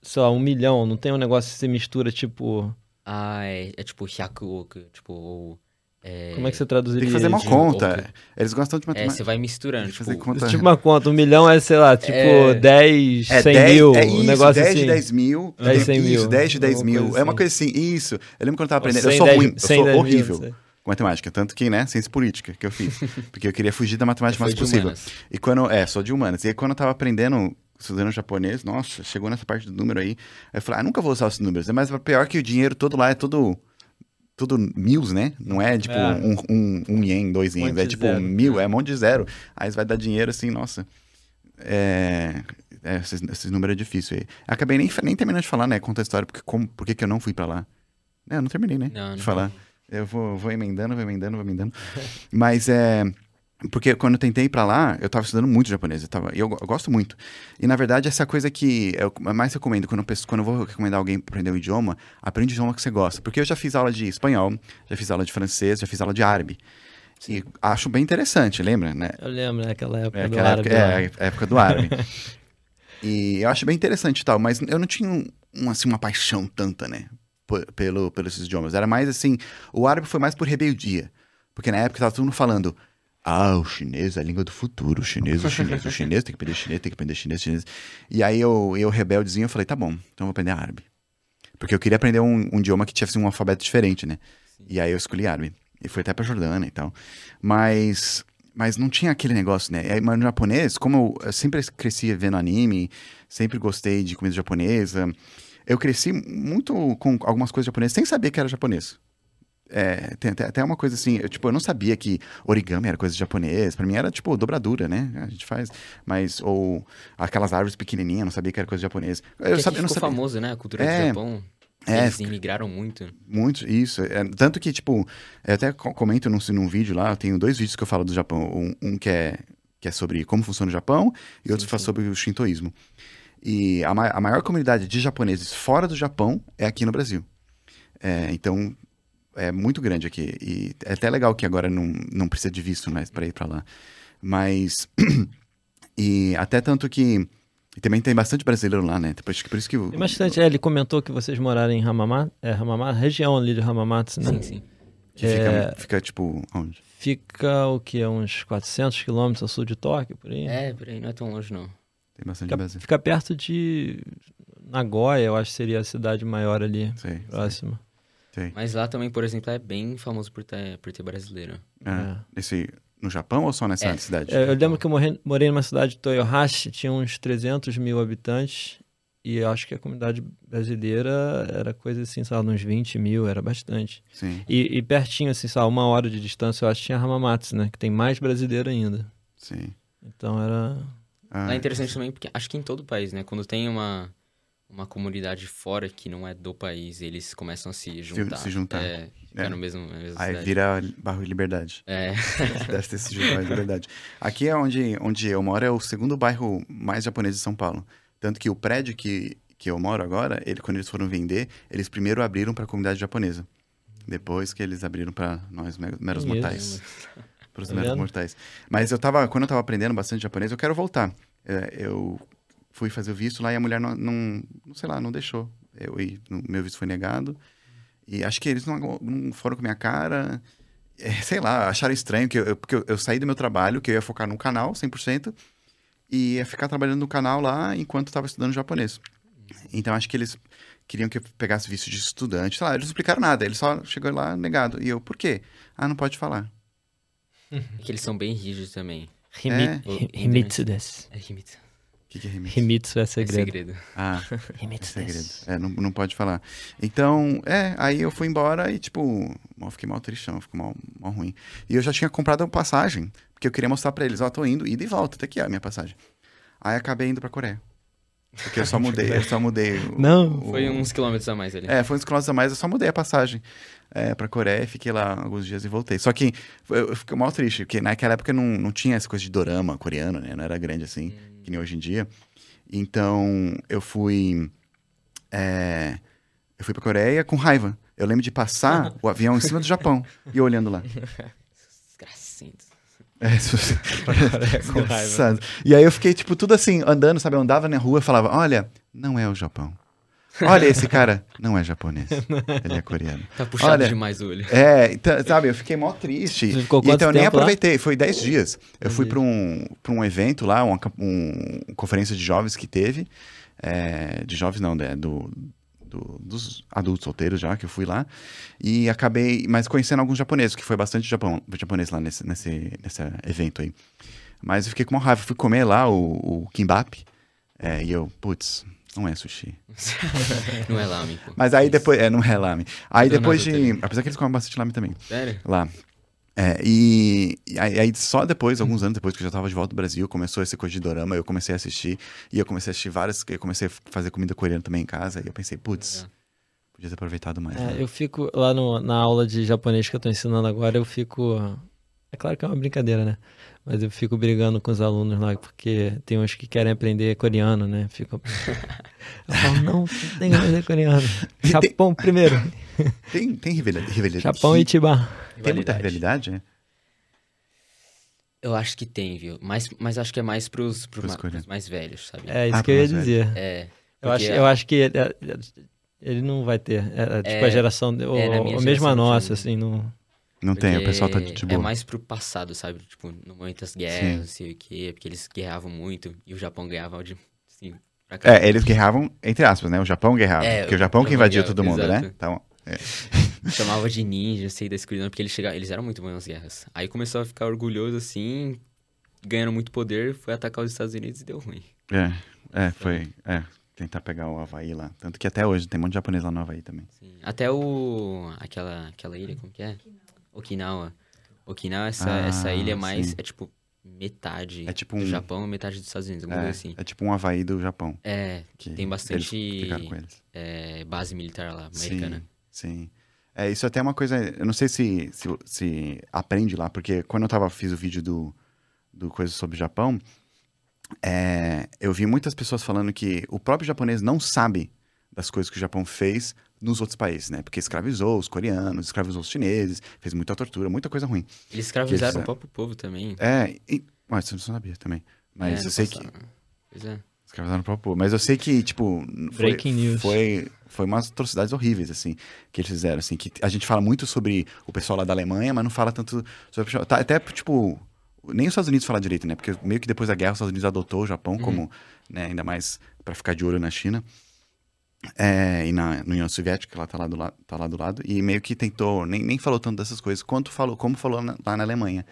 sei lá, um milhão, não tem um negócio que você mistura, tipo... Ah, é, é tipo hyakuoku, tipo... É... Como é que você traduziria? Tem que fazer uma conta. Eles gostam de matemática. É, você vai misturando. Tipo, fazer conta... tipo uma conta. Um milhão é, sei lá, tipo é... 10, é, 100 10, mil. É isso, um negócio 10 assim. de 10 mil. 10, 100 mil. Isso, 10 de 10 mil. Assim. É uma coisa assim. Isso. Eu lembro quando eu tava aprendendo. eu sou 10, ruim, eu sou horrível. Mil, com matemática. Tanto que, né, ciência política que eu fiz. porque eu queria fugir da matemática mais possível. E quando. É, sou de humanas. E aí, quando eu tava aprendendo estudando japonês, nossa, chegou nessa parte do número aí. Aí eu falei, ah, nunca vou usar esses números. É mais pior que o dinheiro todo lá é todo tudo mil, né? Não é tipo é. Um, um, um ien, dois ien, um é tipo zero. mil, é um monte de zero. Aí vai dar dinheiro assim, nossa. É, é, esse, esse número é difícil aí. Acabei nem, nem terminando de falar, né? Conta a história, porque como, por que eu não fui pra lá. É, eu não terminei, né? Não, de não. falar. Eu vou, vou emendando, vou emendando, vou emendando. Mas é. Porque quando eu tentei ir pra lá, eu tava estudando muito japonês. Eu, tava, eu, eu gosto muito. E na verdade, essa coisa que eu mais recomendo, quando eu, quando eu vou recomendar alguém aprender um idioma, aprende o idioma que você gosta. Porque eu já fiz aula de espanhol, já fiz aula de francês, já fiz aula de árabe. Sim. E acho bem interessante, lembra? Né? Eu lembro, naquela época é, do árabe. Época, é, época do árabe. e eu acho bem interessante e tal, mas eu não tinha um, assim, uma paixão tanta, né? Pelo, pelos idiomas. Era mais assim, o árabe foi mais por rebeldia. Porque na época tava todo mundo falando ah, o chinês é a língua do futuro, o chinês, o chinês, o chinês tem que aprender chinês, tem que aprender chinês, chinês. E aí eu, eu rebeldezinho, eu falei, tá bom, então eu vou aprender árabe. Porque eu queria aprender um, um idioma que tivesse um alfabeto diferente, né? Sim. E aí eu escolhi árabe. E fui até pra Jordânia e tal. Mas, mas não tinha aquele negócio, né? Aí, mas no japonês, como eu, eu sempre cresci vendo anime, sempre gostei de comida japonesa, eu cresci muito com algumas coisas japonesas sem saber que era japonês. É, tem até uma coisa assim, eu, tipo, eu não sabia que origami era coisa de japonês. Pra mim era, tipo, dobradura, né? A gente faz. Mas, ou aquelas árvores pequenininhas, não sabia que era coisa de japonês. Eu, Porque sabia, não sabia. famoso, né? A cultura é, do Japão. É, Eles imigraram muito. Muito, isso. É, tanto que, tipo, eu até comento num, num vídeo lá, eu tenho dois vídeos que eu falo do Japão. Um, um que, é, que é sobre como funciona o Japão e sim, outro fala sobre o shintoísmo. E a, ma a maior comunidade de japoneses fora do Japão é aqui no Brasil. É, então, é muito grande aqui. E é até legal que agora não, não precisa de visto mais para ir para lá. Mas. e até tanto que. E também tem bastante brasileiro lá, né? Por isso que. Tem bastante. É, ele comentou que vocês moraram em Hamamatsu. É, Hamamatsu, região ali de Hamamatsu, né? Sim, sim. Que é... fica, fica, tipo, onde? Fica o que? Uns 400 quilômetros ao sul de Tóquio, por aí? É, por aí, não é tão longe, não. Tem bastante fica, Brasil. Fica perto de Nagoya, eu acho que seria a cidade maior ali, sim, próxima. Sim. Mas lá também, por exemplo, é bem famoso por ter, por ter brasileiro. É. é. Esse, no Japão ou só nessa é. cidade? É, eu lembro que eu morei, morei numa cidade de Toyohashi, tinha uns 300 mil habitantes. E eu acho que a comunidade brasileira era coisa assim, sabe, uns 20 mil, era bastante. Sim. E, e pertinho, assim, sabe, uma hora de distância, eu acho que tinha Hamamatsu, né? Que tem mais brasileiro ainda. Sim. Então era. Ah, é interessante também, porque acho que em todo o país, né? Quando tem uma uma comunidade fora que não é do país, eles começam a se juntar. Se, se juntar. É, ficar é. no mesmo, Aí cidade. vira bairro Liberdade. É. Deve ter se juntado Liberdade. Aqui é onde, onde eu moro, é o segundo bairro mais japonês de São Paulo. Tanto que o prédio que, que eu moro agora, ele, quando eles foram vender, eles primeiro abriram para a comunidade japonesa. Depois que eles abriram para nós, meros mortais. Para os tá meros mortais. Mas eu tava, quando eu tava aprendendo bastante japonês, eu quero voltar. É, eu fui fazer o visto lá e a mulher não, não, sei lá, não deixou. Eu, meu visto foi negado. E acho que eles não, não foram com a minha cara. É, sei lá, acharam estranho, que eu, porque eu, eu, saí do meu trabalho, que eu ia focar no canal 100%, e ia ficar trabalhando no canal lá enquanto estava estudando japonês. Então acho que eles queriam que eu pegasse visto de estudante. Sei lá, eles não explicaram nada, eles só chegou lá negado. E eu, por quê? Ah, não pode falar. É que eles são bem rígidos também. Himi é. Himitsu desu. É Himitsu. O que, que é Himitsu? Himitsu é segredo. É segredo. Ah, Himitsu é segredo. É, não, não pode falar. Então, é, aí eu fui embora e, tipo, eu fiquei mal tristão, ficou mal, mal ruim. E eu já tinha comprado a passagem, porque eu queria mostrar pra eles, ó, oh, tô indo, ida e volta, tá aqui a minha passagem. Aí acabei indo pra Coreia. Porque eu só mudei, eu só mudei. O, não. O, foi uns quilômetros a mais ali. É, foi uns quilômetros a mais, eu só mudei a passagem é, pra Coreia, fiquei lá alguns dias e voltei. Só que eu, eu fiquei mal triste, porque naquela época não, não tinha essa coisa de dorama coreano, né? Não era grande assim, hum. que nem hoje em dia. Então, eu fui. É, eu fui pra Coreia com raiva. Eu lembro de passar o avião em cima do Japão e eu olhando lá. Desgracinhos. É, com raiva. E aí eu fiquei, tipo, tudo assim, andando, sabe? Eu andava na rua e falava: Olha, não é o Japão. Olha, esse cara não é japonês. Ele é coreano. Tá puxado Olha, demais o olho. É, então, sabe, eu fiquei mó triste. Você ficou então eu nem aproveitei, lá? foi 10 dias. Eu fui para um, pra um evento lá, uma, um, conferência de jovens que teve. É, de jovens não, né, do, do, dos adultos solteiros já, que eu fui lá. E acabei, mas conhecendo alguns japoneses, que foi bastante Japão, japonês lá nesse, nesse, nesse evento aí. Mas eu fiquei com uma raiva, fui comer lá o, o kimbap É, e eu, putz, não é sushi. não é lame. Mas aí depois. É, não é lame. Aí depois de. Apesar que eles comem bastante lame também. Sério? Lá. É, e, e aí, só depois, alguns anos depois que eu já tava de volta do Brasil, começou esse coisa de dorama, eu comecei a assistir. E eu comecei a assistir várias. Eu comecei a fazer comida coreana também em casa. E eu pensei, putz, podia ter aproveitado mais. É, né? Eu fico lá no, na aula de japonês que eu tô ensinando agora, eu fico. É claro que é uma brincadeira, né? Mas eu fico brigando com os alunos lá, porque tem uns que querem aprender coreano, né? Fico... eu falo, não, tem que aprender coreano. Japão primeiro. Tem, tem rivalidade. Japão e Tibá. Tem muita rivalidade, é? Eu acho que tem, viu? Mas, mas acho que é mais pros, pros, Pros ma- pros mais velhos, sabe? É isso Ah, que eu ia dizer. É. Eu acho, porque eu acho que ele, é- ele não vai ter. É, é, tipo, É, a geração. de- ou, é, ou mesmo a geração, nossa, sim. assim, não. Não tem, o pessoal tá de, porque boa. É mais pro passado, sabe? Tipo, no momento das guerras, não sei o quê, porque eles guerravam muito e o Japão ganhava de. Assim. É, eles guerravam, entre aspas, né? O Japão guerrava. É, porque o o Japão que Japão invadiu guerrava, todo mundo, né? exato. Então, Chamava de ninja, não sei, da escuridão, porque eles, chegavam, eles eram muito bons nas guerras. Aí começou a ficar orgulhoso assim, ganhando muito poder, foi atacar os Estados Unidos e deu ruim. é, é, foi. É, tentar pegar o Havaí lá. Tanto que até hoje tem um monte de japonês lá no Havaí também. Sim. Até o. aquela, aquela ilha, como que é? Okinawa. Okinawa, essa, Ah, essa ilha é mais. sim. É tipo metade É tipo do um- Japão e metade dos Estados Unidos, alguma É, coisa assim. é tipo um Havaí do Japão. É, Que tem bastante Eles ficaram com eles. é, base militar lá, americana. Sim, sim. É, isso até é uma coisa. Eu não sei se, se, se aprende lá, porque quando eu tava, fiz o vídeo do, do Coisa sobre o Japão, é, eu vi muitas pessoas falando que o próprio japonês não sabe das coisas que o Japão fez nos outros países, né? Porque escravizou os coreanos, escravizou os chineses, fez muita tortura, muita coisa ruim. Eles escravizaram fizeram? o próprio povo também. É, e, mas isso eu não sabia também. Mas É, eu sei que. Pois é. Escravizaram o próprio povo. Mas eu sei que, tipo. Foi, Breaking news. Foi, foi umas atrocidades horríveis, assim, que eles fizeram, assim. Que a gente fala muito sobre o pessoal lá da Alemanha, mas não fala tanto sobre. o pessoal- Tá, até, tipo. Nem os Estados Unidos fala direito, né? Porque meio que depois da guerra, os Estados Unidos adotou o Japão Uhum. como, né, ainda mais pra ficar de olho na China. É, e na, na União Soviética, que ela tá lá, do lado, tá lá do lado, e meio que tentou, nem, nem falou tanto dessas coisas, quanto falou, como falou na- lá na Alemanha.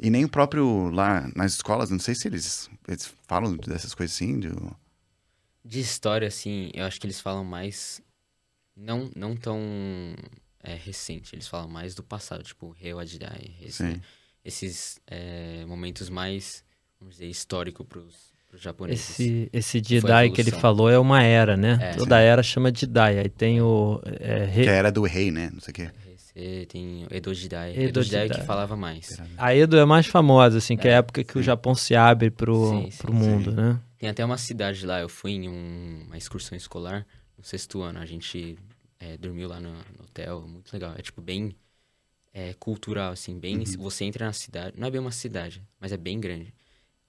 E nem o próprio, lá nas escolas, não sei se eles, eles falam dessas coisas assim, do, De história, assim, eu acho que eles falam mais. Não, não tão é, recente, eles falam mais do passado, tipo, Heiwadidai, esse, esses é, momentos mais, vamos dizer, históricos pros, pros japoneses. Esse, esse a Jedi que ele falou é uma era, né? É. Toda era chama Jedi. Aí tem o. É, re- que era do rei, né? Não sei o quê. Esse tem o Edo Jidai. Edo Edo Jidai é o que Jidai. falava mais. A Edo é mais famosa, assim, que é a É, época que o sim. Japão se abre pro, Sim, sim, pro mundo, sim. né? Tem até uma cidade lá, eu fui em um- uma excursão escolar no sexto ano. A gente é, dormiu lá no, no hotel, muito legal. É tipo bem é, cultural, assim, bem. Você entra na cidade, não é bem uma cidade, mas é bem grande.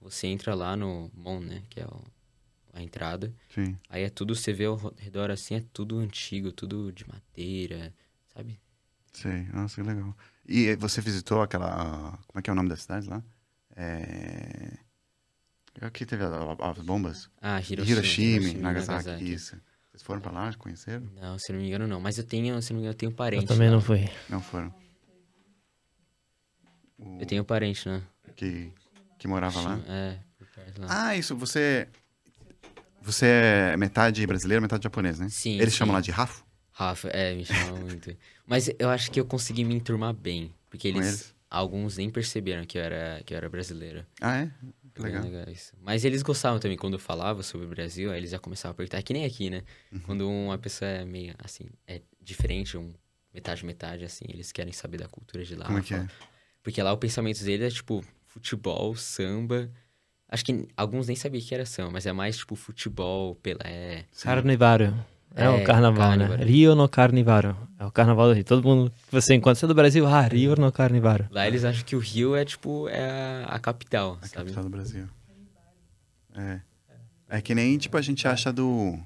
Você entra lá no Mon, né? Que é o- a entrada. Sim. Aí é tudo, você vê ao redor assim, é tudo antigo, tudo de madeira, sabe? Sei. Nossa, que legal. E você visitou aquela. Como é que é o nome da cidade lá? É. Aqui teve a- a- as bombas? Ah, Hiroshima. Hiroshima, Nagasaki, isso. Vocês foram pra lá, conheceram? Não, se eu não me engano, não. Mas eu tenho, se não me engano, eu tenho parente. Eu também lá. não fui. Não foram. O- Eu tenho parente, né? que, que morava lá? É, por perto lá. Ah, isso, você. Você é metade brasileiro, metade japonês, né? Sim, Eles sim. chamam lá de Rafa? Rafa, é, me chama muito. Mas eu acho que eu consegui me enturmar bem. Porque eles, eles? alguns nem perceberam que eu era, que eu era brasileiro. Ah, é? Que legal. isso. Mas eles gostavam também quando eu falava sobre o Brasil, aí eles já começavam a perguntar. É que nem aqui, né? Uhum. Quando uma pessoa é meio assim, é diferente, um metade, metade, assim, eles querem saber da cultura de lá. Como é que é? Porque lá o pensamento deles é tipo futebol, samba. Acho que alguns nem sabiam que era samba, mas é mais tipo futebol, Pelé. Carnivário. É, o É, carnaval, né? Rio no Carnivário. É o carnaval do Rio. Todo mundo que você encontra, você é do Brasil, ah, Rio no Carnivário. Lá eles acham que o Rio é tipo é a, a capital, A sabe? capital do Brasil. É. É que nem, tipo, a gente acha do.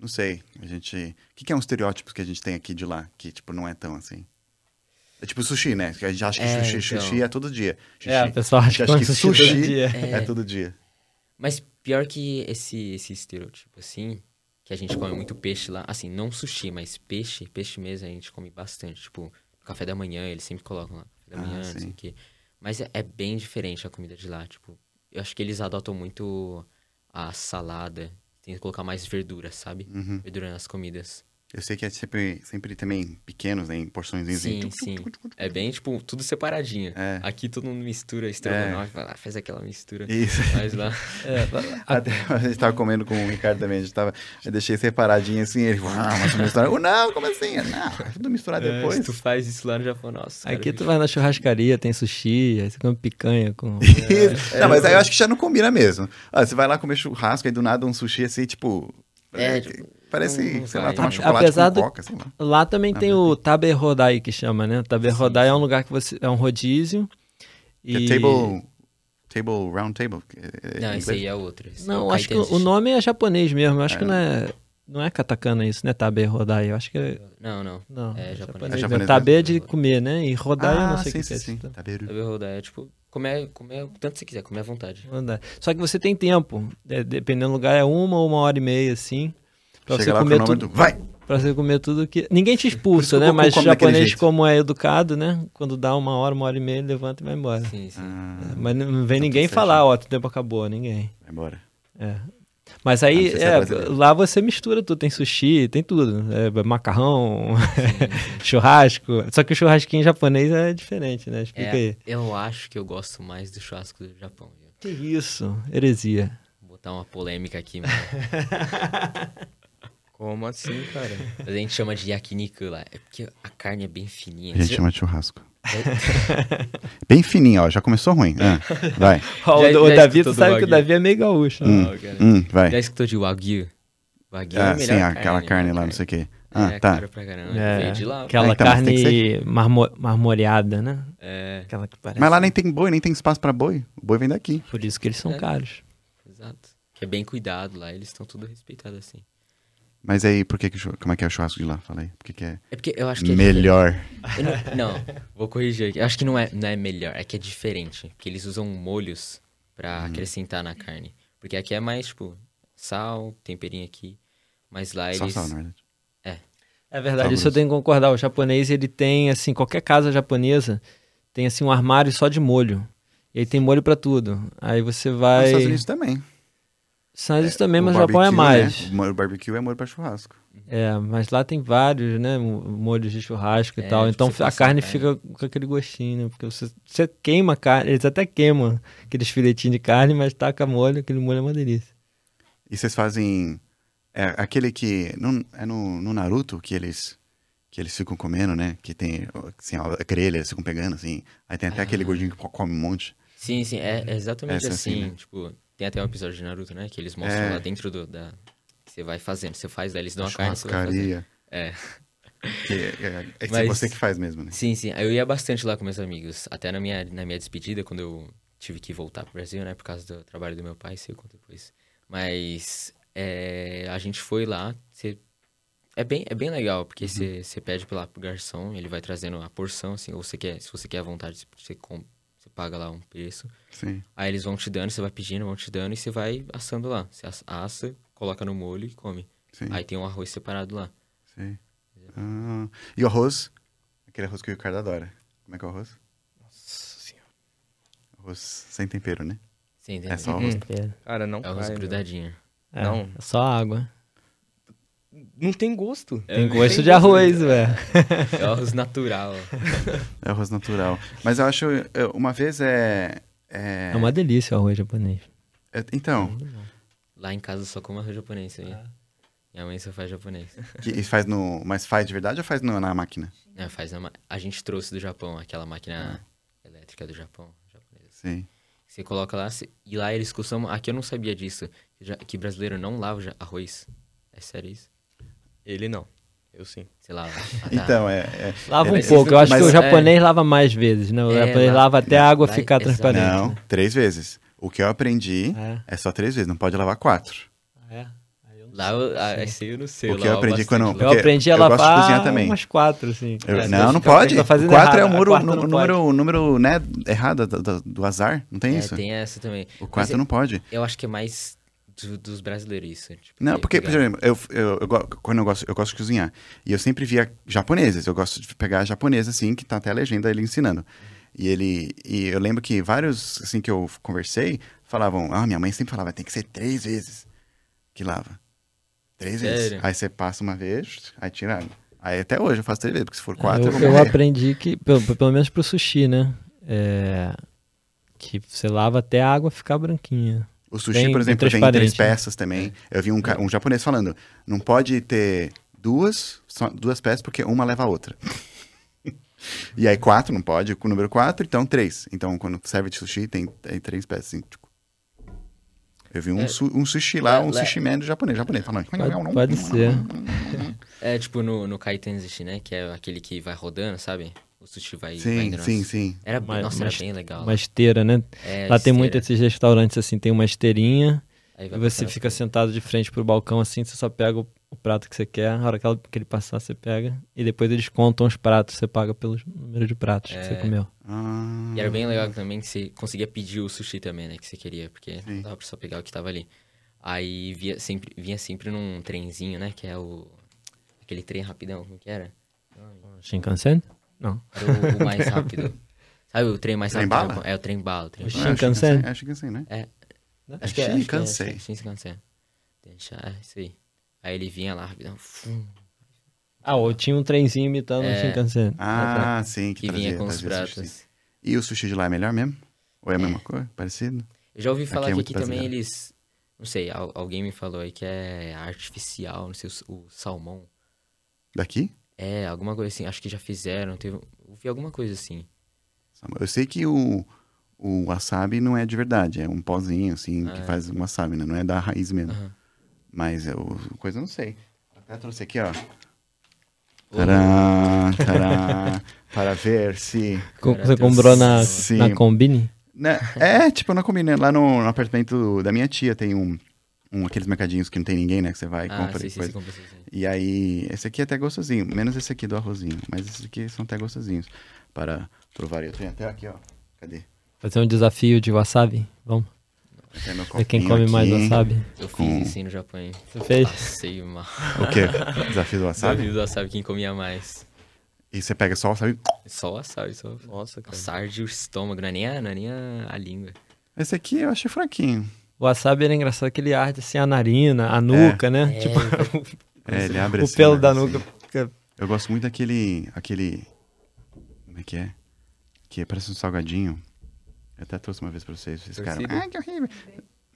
Não sei. A gente. O que, que é um estereótipo que a gente tem aqui de lá? Que, tipo, não é tão assim. É tipo sushi, né? Que a gente acha que É, sushi, então. sushi é todo dia. Sushi. É, o pessoal acha acha que sushi todo sushi dia. é todo dia. Mas pior que esse, esse estereotipo, assim, que a gente come muito peixe lá. Assim, não sushi, mas peixe, peixe mesmo a gente come bastante. Tipo, café da manhã, eles sempre colocam lá. Café da Ah, manhã, não sei o quê. Mas é, é bem diferente a comida de lá. Tipo, eu acho que eles adotam muito a salada. Tem que colocar mais verdura, sabe? Uhum. Verdura nas comidas. Eu sei que é sempre, sempre também pequenos, né? Em porções. Sim, sim. É bem, tipo, tudo separadinho. É. Aqui todo mundo mistura estrogonofe, vai lá, faz aquela mistura. Isso. Faz lá. É, Até a gente tava comendo com o Ricardo também, a gente tava. Eu deixei separadinho assim, ele falou, ah, mas misturar. Oh, não, como assim? Não, é tudo misturar É, depois. se tu faz isso lá no Japão, nossa. cara, Aqui tu vai na churrascaria, tem sushi, aí você come picanha com. Isso. não, mas aí eu acho que já não combina mesmo. Ah, você vai lá comer churrasco, aí do nada um sushi assim, tipo. É, é, tipo, parece, não- sei lá, tomar né? chocolate Apesar com do- coca, sei lá. Lá também tem o Tabe Rodai que chama, né? Tabe Rodai é um lugar que você. É um rodízio. Que E... É table. Table, round table. é- é Não, esse aí é outro. Esse é Não, o acho que o nome é japonês mesmo. Eu acho É. que não é. Não é katakana isso, né? Tabe Rodai. Eu acho que é. Não, não. Não, É é japonês. É japonês Tabe é mesmo. de comer, né? E Rodai eu não sei o sim, que sim, é. sim. isso. Taberu. Sabe rodar? É tipo, comer, comer o tanto você quiser, comer à vontade. Rodai. Só que você tem tempo. É, dependendo do lugar, é uma ou uma hora e meia, assim. Pra Chega você o comer cronômetro, tudo. vai! Pra você comer tudo que. Ninguém te expulsa, o né? Mas come daquele japonês, jeito. como é educado, né? Quando dá uma hora, uma hora e meia, ele levanta e vai embora. Sim, sim. Ah, Mas não vem Tá ninguém falar, certinho. ó, o tempo acabou, ninguém. vai embora. É. Mas aí, Ah, é é, lá você mistura tudo, tem sushi, tem tudo. É, macarrão, churrasco. Só que o churrasquinho japonês é diferente, né? Explica É, aí. eu acho que eu gosto mais do churrasco do Japão. viu? Que isso? Heresia. Vou botar uma polêmica aqui, mano. Como assim, cara? Mas a gente chama de yakiniku lá. É porque a carne é bem fininha. A gente Você- chama de churrasco. Bem fininho, ó. Já começou ruim. Ah, vai. Ó, Já- o, o já Davi, tu sabe que o? Davi é meio gaúcho. Hum, Ah, cara. hum, vai. Já escutou de Wagyu? Wagyu é Ah, melhor sim, aquela carne melhor lá, não sei o quê. É, Ah, tá. caro pra caramba. É, Veio de lá. aquela Ah, então, carne marmo- marmoreada, né? É, Aquela que parece. Mas lá nem tem boi, nem tem espaço pra boi. O boi vem daqui. Por isso que eles são É. caros. exato. Que é bem cuidado lá, eles estão tudo respeitados assim. Mas aí, por que que, como é que é o churrasco de lá? Falei. Por que que é É porque eu acho que é melhor? Eu não, não, vou corrigir aqui. Eu acho que não é, não é melhor, é que é diferente. Porque eles usam molhos pra Uhum. acrescentar na carne. Porque aqui é mais, tipo, sal, temperinho aqui. Mas lá Só eles. sal, na verdade. É verdade, Só isso eu tenho que concordar. O japonês, ele tem, assim, qualquer casa japonesa tem, assim, um armário só de molho. E aí tem molho pra tudo. Aí você Nos vai... Estados Unidos também. Estados Unidos também, O mas o Japão é barbecue, mais. Né? O barbecue é molho pra churrasco. É, mas lá tem vários, né, mo- molhos de churrasco e É, tal. tipo, Então a carne a fica com aquele gostinho, né? Porque você, você queima a carne, eles até queimam aqueles filetinhos de carne, mas taca molho, aquele molho é uma delícia. E vocês fazem. É aquele que. não- é no, no Naruto que eles. Que eles ficam comendo, né? Que tem assim, a grelha, eles ficam pegando, assim. Aí tem até aquele gordinho que come um monte. Sim, sim, é, é exatamente Essa é assim. assim, né? Tipo, tem até um episódio de Naruto, né? Que eles mostram É. lá dentro do, da. Você vai fazendo, você faz, daí eles dão a a carne. churrascaria. É. Que é, é, é Mas- você que faz mesmo, né? Sim, sim. Eu ia bastante lá com meus amigos. Até na minha, na minha despedida, quando eu tive que voltar pro Brasil, né? Por causa do trabalho do meu pai, eu conto depois. Mas é, a gente foi lá. Você, é, bem, é bem legal, porque você, você pede lá pro garçom, ele vai trazendo a porção, assim. Ou você quer, se você quer à vontade, você, você, com- você paga lá um preço. Sim. Aí eles vão te dando, você vai pedindo, vão te dando e você vai assando lá. Você assa- coloca no molho e come. Sim. Aí tem um arroz separado lá. sim. Ah, e o arroz? Aquele arroz que o Ricardo adora. Como é que é o arroz? Nossa senhora. Arroz sem tempero, né? Você entende? É só arroz. É, Cara, não É arroz cai, meu. grudadinho. é, Não. é só água. Não tem gosto. Tem gosto de arroz, velho. É arroz natural. É arroz natural. Mas eu acho. Uma vez é. É, É uma delícia o arroz japonês. é- então, Lá em casa eu só como arroz japonês, aí. Minha mãe só faz japonês. que, e faz no. Mas faz de verdade ou faz no- na máquina? É, faz na ma- A gente trouxe do Japão, aquela máquina elétrica do Japão. japonesa. Sim. Você coloca lá, e lá eles costumam... Aqui eu não sabia disso, que brasileiro não lava arroz. É sério isso? Ele não. Eu sim. Sei lá. ah, tá. Então, é. é- Lava é- um mas pouco. Eu acho mas- que o é- japonês lava mais vezes, né? O É, japonês lava até a água lá- ficar transparente. Não, né? três vezes. O que eu aprendi É. é só três vezes, não pode lavar quatro. É. Lá eu, esse eu não sei. O que eu lavo aprendi quando-. Eu aprendi a eu gosto de lavar cozinhar também. umas quatro, assim. Eu- É, não, não pode. quatro é o errado. Número, número, pode. número né, errado do, do- azar. Não tem É, isso? tem essa também. O Mas quatro é- não pode. Eu acho que é mais do- dos brasileiros isso. Tipo, Não, que- porque, por pegar- exemplo, eu, eu, eu quando eu gosto, eu gosto de cozinhar, e eu sempre via japoneses, eu gosto de pegar japonês, assim, que tá até a legenda ele ensinando. E ele, e eu lembro que vários, assim, que eu conversei, falavam, ah, minha mãe sempre falava, tem que ser três vezes que lava. Três Sério? vezes. Aí você passa uma vez, aí tira água. Aí até hoje eu faço três vezes, porque se for quatro, eu, eu, vou eu aprendi que, pelo, pelo menos pro sushi, né? É, que você lava até a água ficar branquinha. O sushi, Bem- por exemplo, vem em três né? peças também. Eu vi um, um japonês falando, não pode ter duas, só duas peças, porque uma leva a outra. e aí quatro, não pode, com o número quatro, então três. Então, quando serve de sushi, tem, tem três peças. Assim, tipo. Eu vi um, É. su- um sushi lá, um Le- le- sushi man do japonês, japonês, falando. Pode, pode ser. É tipo no, no Kaitenzishi, né? Que é aquele que vai rodando, sabe? O sushi vai, vai Sim, indo. sim, sim. Era, Mas- nossa, mas- era bem legal. Uma esteira, né? É, Lá tem esteira. muito esses restaurantes assim, tem uma esteirinha Aí e vai você fica sentado de frente pro balcão assim, você só pega o, o prato que você quer, a hora que, ela- que ele passar você pega e depois eles contam os pratos, você paga pelo número de pratos que você É. comeu. Ah, E era bem legal também que você conseguia pedir o sushi também, né? Que você queria, porque Sim. não dava pra só pegar o que tava ali. Aí via sempre, vinha sempre num trenzinho, né? Que é o... Aquele trem rapidão, como que era? Shinkansen? Não. Era o, o mais rápido. Sabe o trem mais Trem rápido? bala? É o trem bala. O trem O bala. Shinkansen? É Shinkansen, né? Acho que é, acho que é, Shinkansen. Shinkansen. Deixa, é isso aí. Aí ele vinha lá rapidão. fum, Ah, ou tinha um trenzinho imitando o É. Shinkansen. Ah, sim, que E vinha trazia- com os pratos. E o sushi de lá é melhor mesmo? Ou é a mesma coisa? Parecido? Eu já ouvi falar Aqui é que aqui também eles. Não sei, al- alguém me falou aí que é artificial, não sei, o, o salmão. Daqui? É, alguma coisa assim. Acho que já fizeram. Teve, eu vi alguma coisa assim. Eu sei que o, o wasabi não é de verdade, é um pozinho, assim, que Ah, é. faz um wasabi, né? Não é da raiz mesmo. Aham. Mas eu, coisa eu não sei. Até trouxe aqui, ó. Tcharam, tcharam, para ver se... Você comprou na, Sim. na Combine? Né? É, tipo, na combina, lá no, no apartamento da minha tia tem um, um aqueles mercadinhos que não tem ninguém, né? Que você vai e Ah, compra sim, e sim, coisa. sim, compra, sim, sim. E aí, esse aqui é até gostosinho, menos esse aqui do arrozinho, mas esses aqui são até gostosinhos para provar. Eu tenho até aqui, ó. Cadê? Fazer um desafio de wasabi? Vamos. Até meu Ver quem come mais aqui. wasabi. Eu fiz Com- isso no Japão, hein? Você fez? Passei mal. O quê? Desafio do wasabi? Desafio do wasabi, quem comia mais. E você pega só o wasabi. Só o wasabi, só. Nossa, cara. Nossa, arde o estômago, não é nem a, não é nem a, a língua. Esse aqui eu achei fraquinho. O wasabi era engraçado que ele arde assim a narina, a nuca, né? É, Tipo, É, ele abre o assim, pelo né, da assim. nuca fica... Eu gosto muito daquele. aquele. Como é que é? Que parece um salgadinho. Eu até trouxe uma vez pra vocês. Vocês ficaram. Ah, que horrível.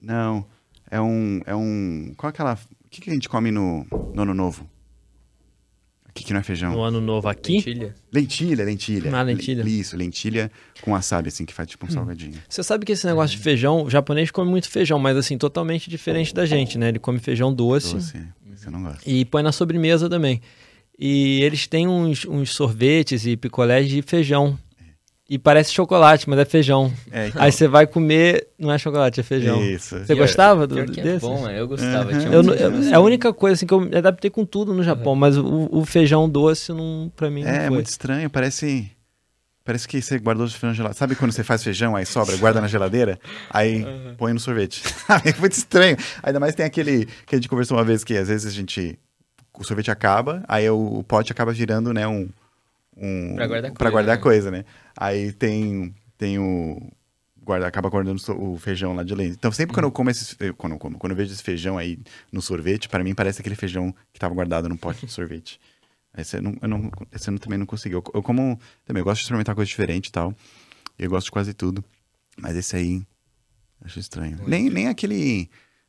Não. É um. É um. Qual é aquela. O que, que a gente come no, no ano novo? Aqui que não é feijão. No ano novo aqui. Lentilha? Lentilha, lentilha. Ah, lentilha. Le- Isso, lentilha com wasabi, assim, que faz tipo um salgadinho. Você sabe que esse negócio de feijão, o japonês come muito feijão, mas assim, totalmente diferente da gente, né? Ele come feijão doce, Doce. Você não gosta. e põe na sobremesa também. E eles têm uns, uns sorvetes e picolés de feijão. E parece chocolate, mas é feijão. É, então, Aí você vai comer, não é chocolate, é feijão. Isso. Você gostava do, Pior que é desse? bom, é, eu gostava. Uhum. Eu, eu- é a única coisa assim, que eu me adaptei com tudo no Japão, mas o, o feijão doce, não, pra mim, não É, foi. muito estranho, parece. Parece que você guardou o feijão gelado. Sabe quando você faz feijão, aí sobra, guarda na geladeira, aí põe no sorvete. é muito estranho. Ainda mais tem aquele que a gente conversou uma vez que às vezes a gente. O sorvete acaba, aí o, o pote acaba virando, né, um. Um Pra guardar coisa, guardar né? coisa, né? Aí tem. Tem o. Guarda, acaba guardando o feijão lá de leite. Então, sempre quando eu como esses. Quando eu, como, quando eu vejo esse feijão aí no sorvete, para mim parece aquele feijão que tava guardado num pote de sorvete. Esse eu, não, eu, não, esse eu também não consigo. Eu, eu como. Também, eu gosto de experimentar coisa diferente e tal. Eu gosto de quase tudo. Mas esse aí. Acho estranho. Nem, nem aquele.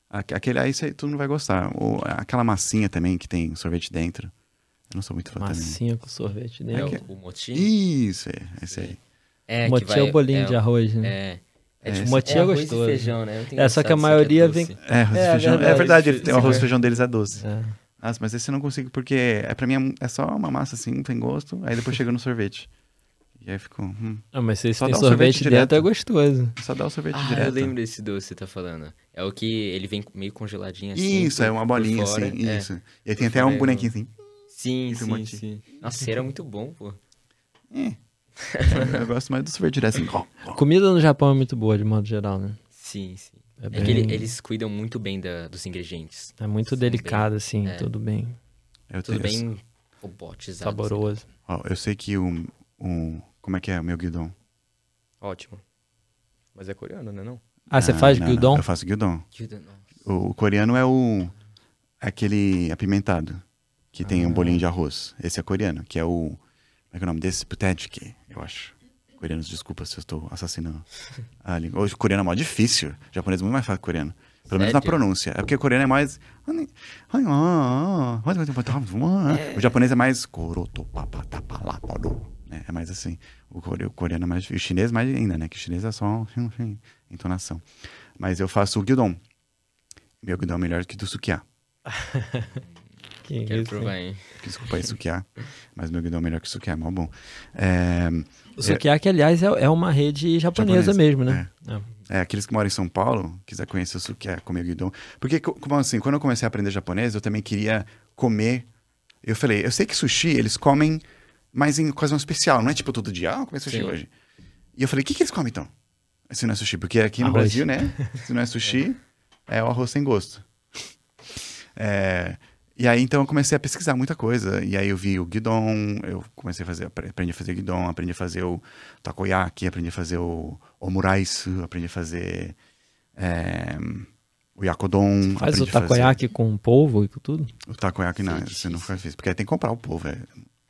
aque- Aquele aí você, tu não vai gostar. Ou aquela massinha também que tem sorvete dentro. Eu não sou muito fã também. Massinha com sorvete É dentro. o, o moti. Isso, é, esse aí. É, que Moti vai- é o bolinho é, de arroz, né? É. É, É, tipo, esse- Moti é arroz gostoso. E feijão, né? É, só que a maioria é vem-. É, arroz e É, feijão. É verdade. ele o arroz e feijão deles é doce. É. Nossa, mas esse eu não consigo porque é, pra mim é, é só uma massa assim, não tem gosto. Aí depois chega no sorvete. E aí ficou. Hum, Ah, mas se esse Só tem um sorvete, sorvete dentro, direto. é gostoso. só dá o sorvete Ah, direto. eu lembro desse doce que você tá falando. É o que ele vem meio congeladinho assim. Isso, por- é uma bolinha fora, assim. é. Isso. E aí tem Por até um é bonequinho assim. Sim, sim, sim. Nossa, era muito bom, pô. É. eu gosto mais do sorvete direto assim. Comida no Japão é muito boa, de modo geral, né? Sim, sim. É, É, bem- que ele- eles cuidam muito bem da- dos ingredientes. é muito são delicado, assim, é. tudo bem Eu Tudo tenho- bem robotizado. saboroso. Ó, eu sei que o, o. Como é que é o meu guidon? Ótimo. Mas é coreano, né não? Ah, você faz não, gyudon? Não, eu faço gyudon. O, o coreano é o aquele apimentado que tem um bolinho de arroz. Esse é coreano, que é o como é que é o nome desse? Putedjiki, eu acho. Coreanos, desculpa se eu estou assassinando a língua. Hoje, o coreano é mó difícil. O japonês é muito mais fácil que o coreano. Pelo menos na Sério? pronúncia. É porque o coreano é mais. O japonês é mais. né? É mais assim. O core- o coreano é mais. difícil. O chinês mais ainda, né? Que o chinês é só entonação. Mas eu faço o gyudon. Meu gyudon é melhor que do sukiá. Que Quero isso, provar, hein? Desculpa aí, sukiá. Mas meu gyudon é melhor que o sukiá, é mó bom. É, O Sukiyaki, aliás, é, é uma rede japonesa, Japonesa, mesmo, né? É. É, aqueles que moram em São Paulo, quiser conhecer o sukiá, comer guidon. Porque, co- como assim, quando eu comecei a aprender japonês, eu também queria comer. Eu falei, eu sei que sushi eles comem, mas em ocasião especial, não é tipo todo dia, ah, eu comer sushi Sim. hoje. E eu falei, o que, que eles comem então? Se não é sushi, porque aqui no Arroz. Brasil, né? Se não é sushi, é o arroz sem gosto. É, e aí, então, eu comecei a pesquisar muita coisa. E aí, eu vi o guidon, eu comecei a fazer, apre- aprendi a fazer guidon, aprendi a fazer o takoyaki, aprendi a fazer o omuraisu, aprendi a fazer é, o yakodon. Faz aprendi o a fazer- takoyaki com polvo e com tudo? O takoyaki, não, Sim, você não faz isso. Porque aí tem que comprar o polvo, é,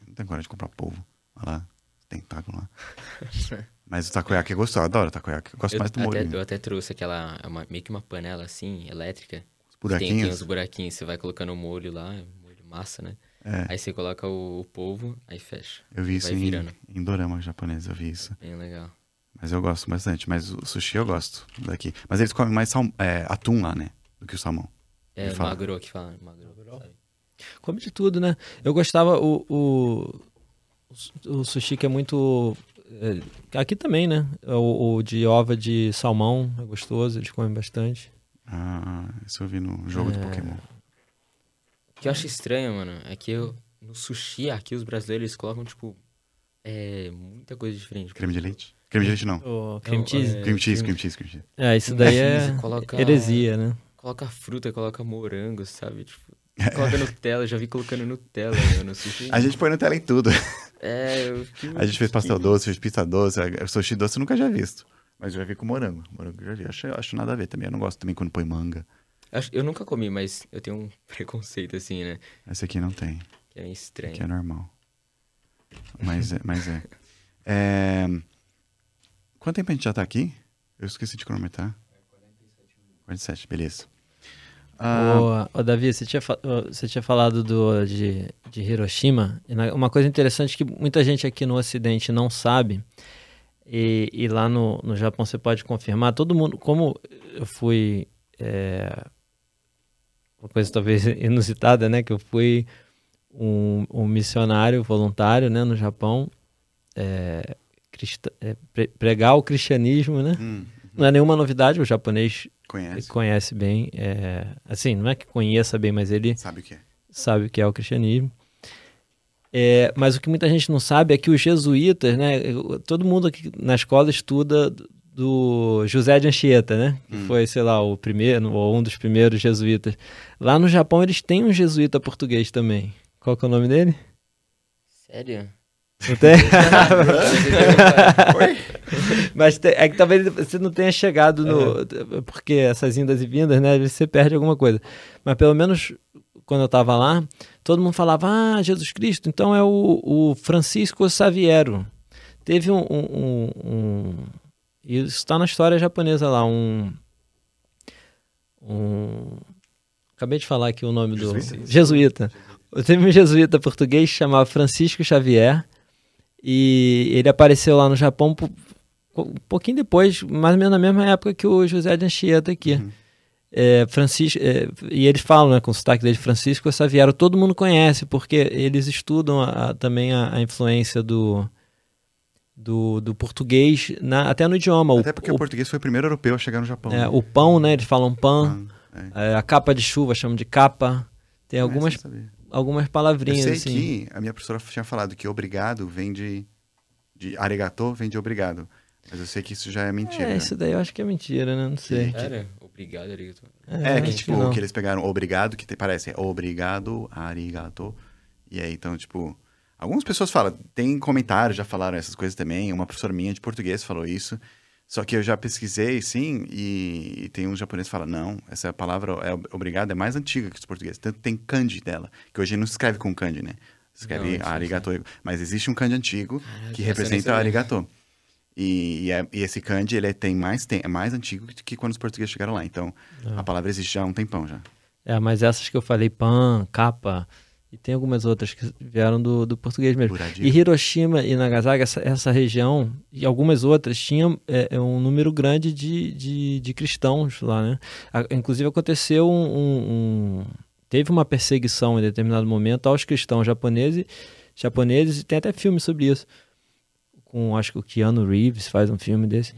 não tem coragem de comprar polvo. Olha lá, tentáculo lá. Mas o takoyaki é gostoso, eu adoro o takoyaki. Eu gosto Eu mais do até, molho. eu até trouxe aquela, é uma- meio que uma panela assim, elétrica. Os Tem, tem buraquinhos. uns buraquinhos, você vai colocando o molho lá, molho massa, né? É. Aí você coloca o, o polvo, aí fecha. Eu vi isso vai em, virando. em dorama japonês, eu vi isso. Bem legal. Mas eu gosto bastante. Mas o sushi eu gosto daqui. Mas eles comem mais sal- é, atum lá, né? Do que o salmão. É fala. magro que fala, magro, sabe? Come de tudo, né? Eu gostava o, o, o sushi que é muito. é, aqui também, né? O, o de ova de salmão é gostoso, eles comem bastante. Ah, isso eu vi no jogo do É. Pokémon. O que eu acho estranho, mano, é que eu, no sushi aqui os brasileiros eles colocam, tipo, é, muita coisa diferente. Creme de leite? Creme de leite não. O cream Não, cheese. é, Cream cheese, creme- cheese, cream cheese. É, isso daí é coloca- heresia, né? Coloca fruta, coloca morango, sabe? Tipo, coloca Nutella, eu já vi colocando Nutella meu, no sushi. A gente põe Nutella em tudo. É, eu fiquei- A gente fez pastel doce, fez pizza doce. Sushi doce eu nunca já visto. Mas eu já vi com morango. Morango eu já vi. Acho, acho nada a ver também. Eu não gosto também quando põe manga. Acho- Eu nunca comi, mas eu tenho um preconceito, assim, né? Esse aqui não tem. Que é estranho. Que é normal. Mas é. Mas é. É, Quanto tempo a gente já tá aqui? Eu esqueci de cronometrar. 47, beleza. Ah, Ô, ô, Davi, você tinha, você tinha falado do, de, de Hiroshima. Uma coisa interessante que muita gente aqui no Ocidente não sabe, e, e lá no, no Japão você pode confirmar, todo mundo, como eu fui. é, uma coisa talvez inusitada, né? Que eu fui um, um missionário voluntário né, no Japão, é, é, pre- pregar o cristianismo, né? hum, Não é nenhuma novidade, o japonês conhece? conhece bem, é, assim, não é que conheça bem, mas ele Sabe o que é? sabe o que é o cristianismo. É, mas o que muita gente não sabe é que os jesuítas, né, todo mundo aqui na escola estuda do José de Anchieta, né, que Hum. foi, sei lá, o primeiro ou um dos primeiros jesuítas. Lá no Japão eles têm um jesuíta português também. Qual que é o nome dele? Sério? Não tem? Mas te- é que talvez você não tenha chegado no. Porque essas indas e vindas, né? Às vezes você perde alguma coisa. Mas pelo menos quando eu tava lá, todo mundo falava: Ah, Jesus Cristo, então é o, o Francisco Saviero. Teve um. um, um- um- isso está na história japonesa lá, um. Um. Acabei de falar aqui o nome do. Jesuíta. Jesuíta. Teve um jesuíta português chamado Francisco Xavier. E ele apareceu lá no Japão um pouquinho depois, mais ou menos na mesma época que o José de Anchieta aqui. Uhum. É, Francisco, é, e eles falam, né, com o sotaque dele, Francisco Xavier, todo mundo conhece, porque eles estudam a- a- também a, a influência do, do, do português, na- até no idioma. O- Até porque o, o, português foi o primeiro europeu a chegar no Japão. é, né? o pão, né, eles falam pão, é. é, a capa de chuva chamam de capa, tem algumas, eu sabia. algumas Eu palavrinhas sei assim. que a minha professora tinha falado que obrigado vem de. de arigato vem de obrigado. Mas eu sei que isso já é mentira. É, isso daí eu acho que é mentira, né? Não sei. Sério? Obrigado, Arigato. É, que acho tipo, não. que eles pegaram obrigado, que te, parece é obrigado, arigato. E aí, então, tipo, algumas pessoas falam, tem comentários, já falaram essas coisas também. Uma professora minha de português falou isso. Só que eu já pesquisei, sim, e, e tem um japonês que fala, não, essa palavra é obrigado é mais antiga que os portugueses. Tanto tem kanji dela, que hoje não se escreve com kanji, né? Se escreve não, arigato. Mas existe um kanji antigo Caraca, que representa arigato. E, e, é, e, esse kanji, ele é, tem mais, tem, é mais antigo que, que quando os portugueses chegaram lá. Então, ah. a palavra existe já há um tempão já. É, mas essas que eu falei, pan, capa, e tem algumas outras que vieram do, do português mesmo. E Hiroshima e Nagasaki, essa, essa região, e algumas outras, tinham é, é, um número grande de, de, de, cristãos lá, né? inclusive aconteceu um, um, Teve uma perseguição em determinado momento aos cristãos japoneses, japoneses e tem até filme sobre isso. Com, acho que o Keanu Reeves faz um filme desse.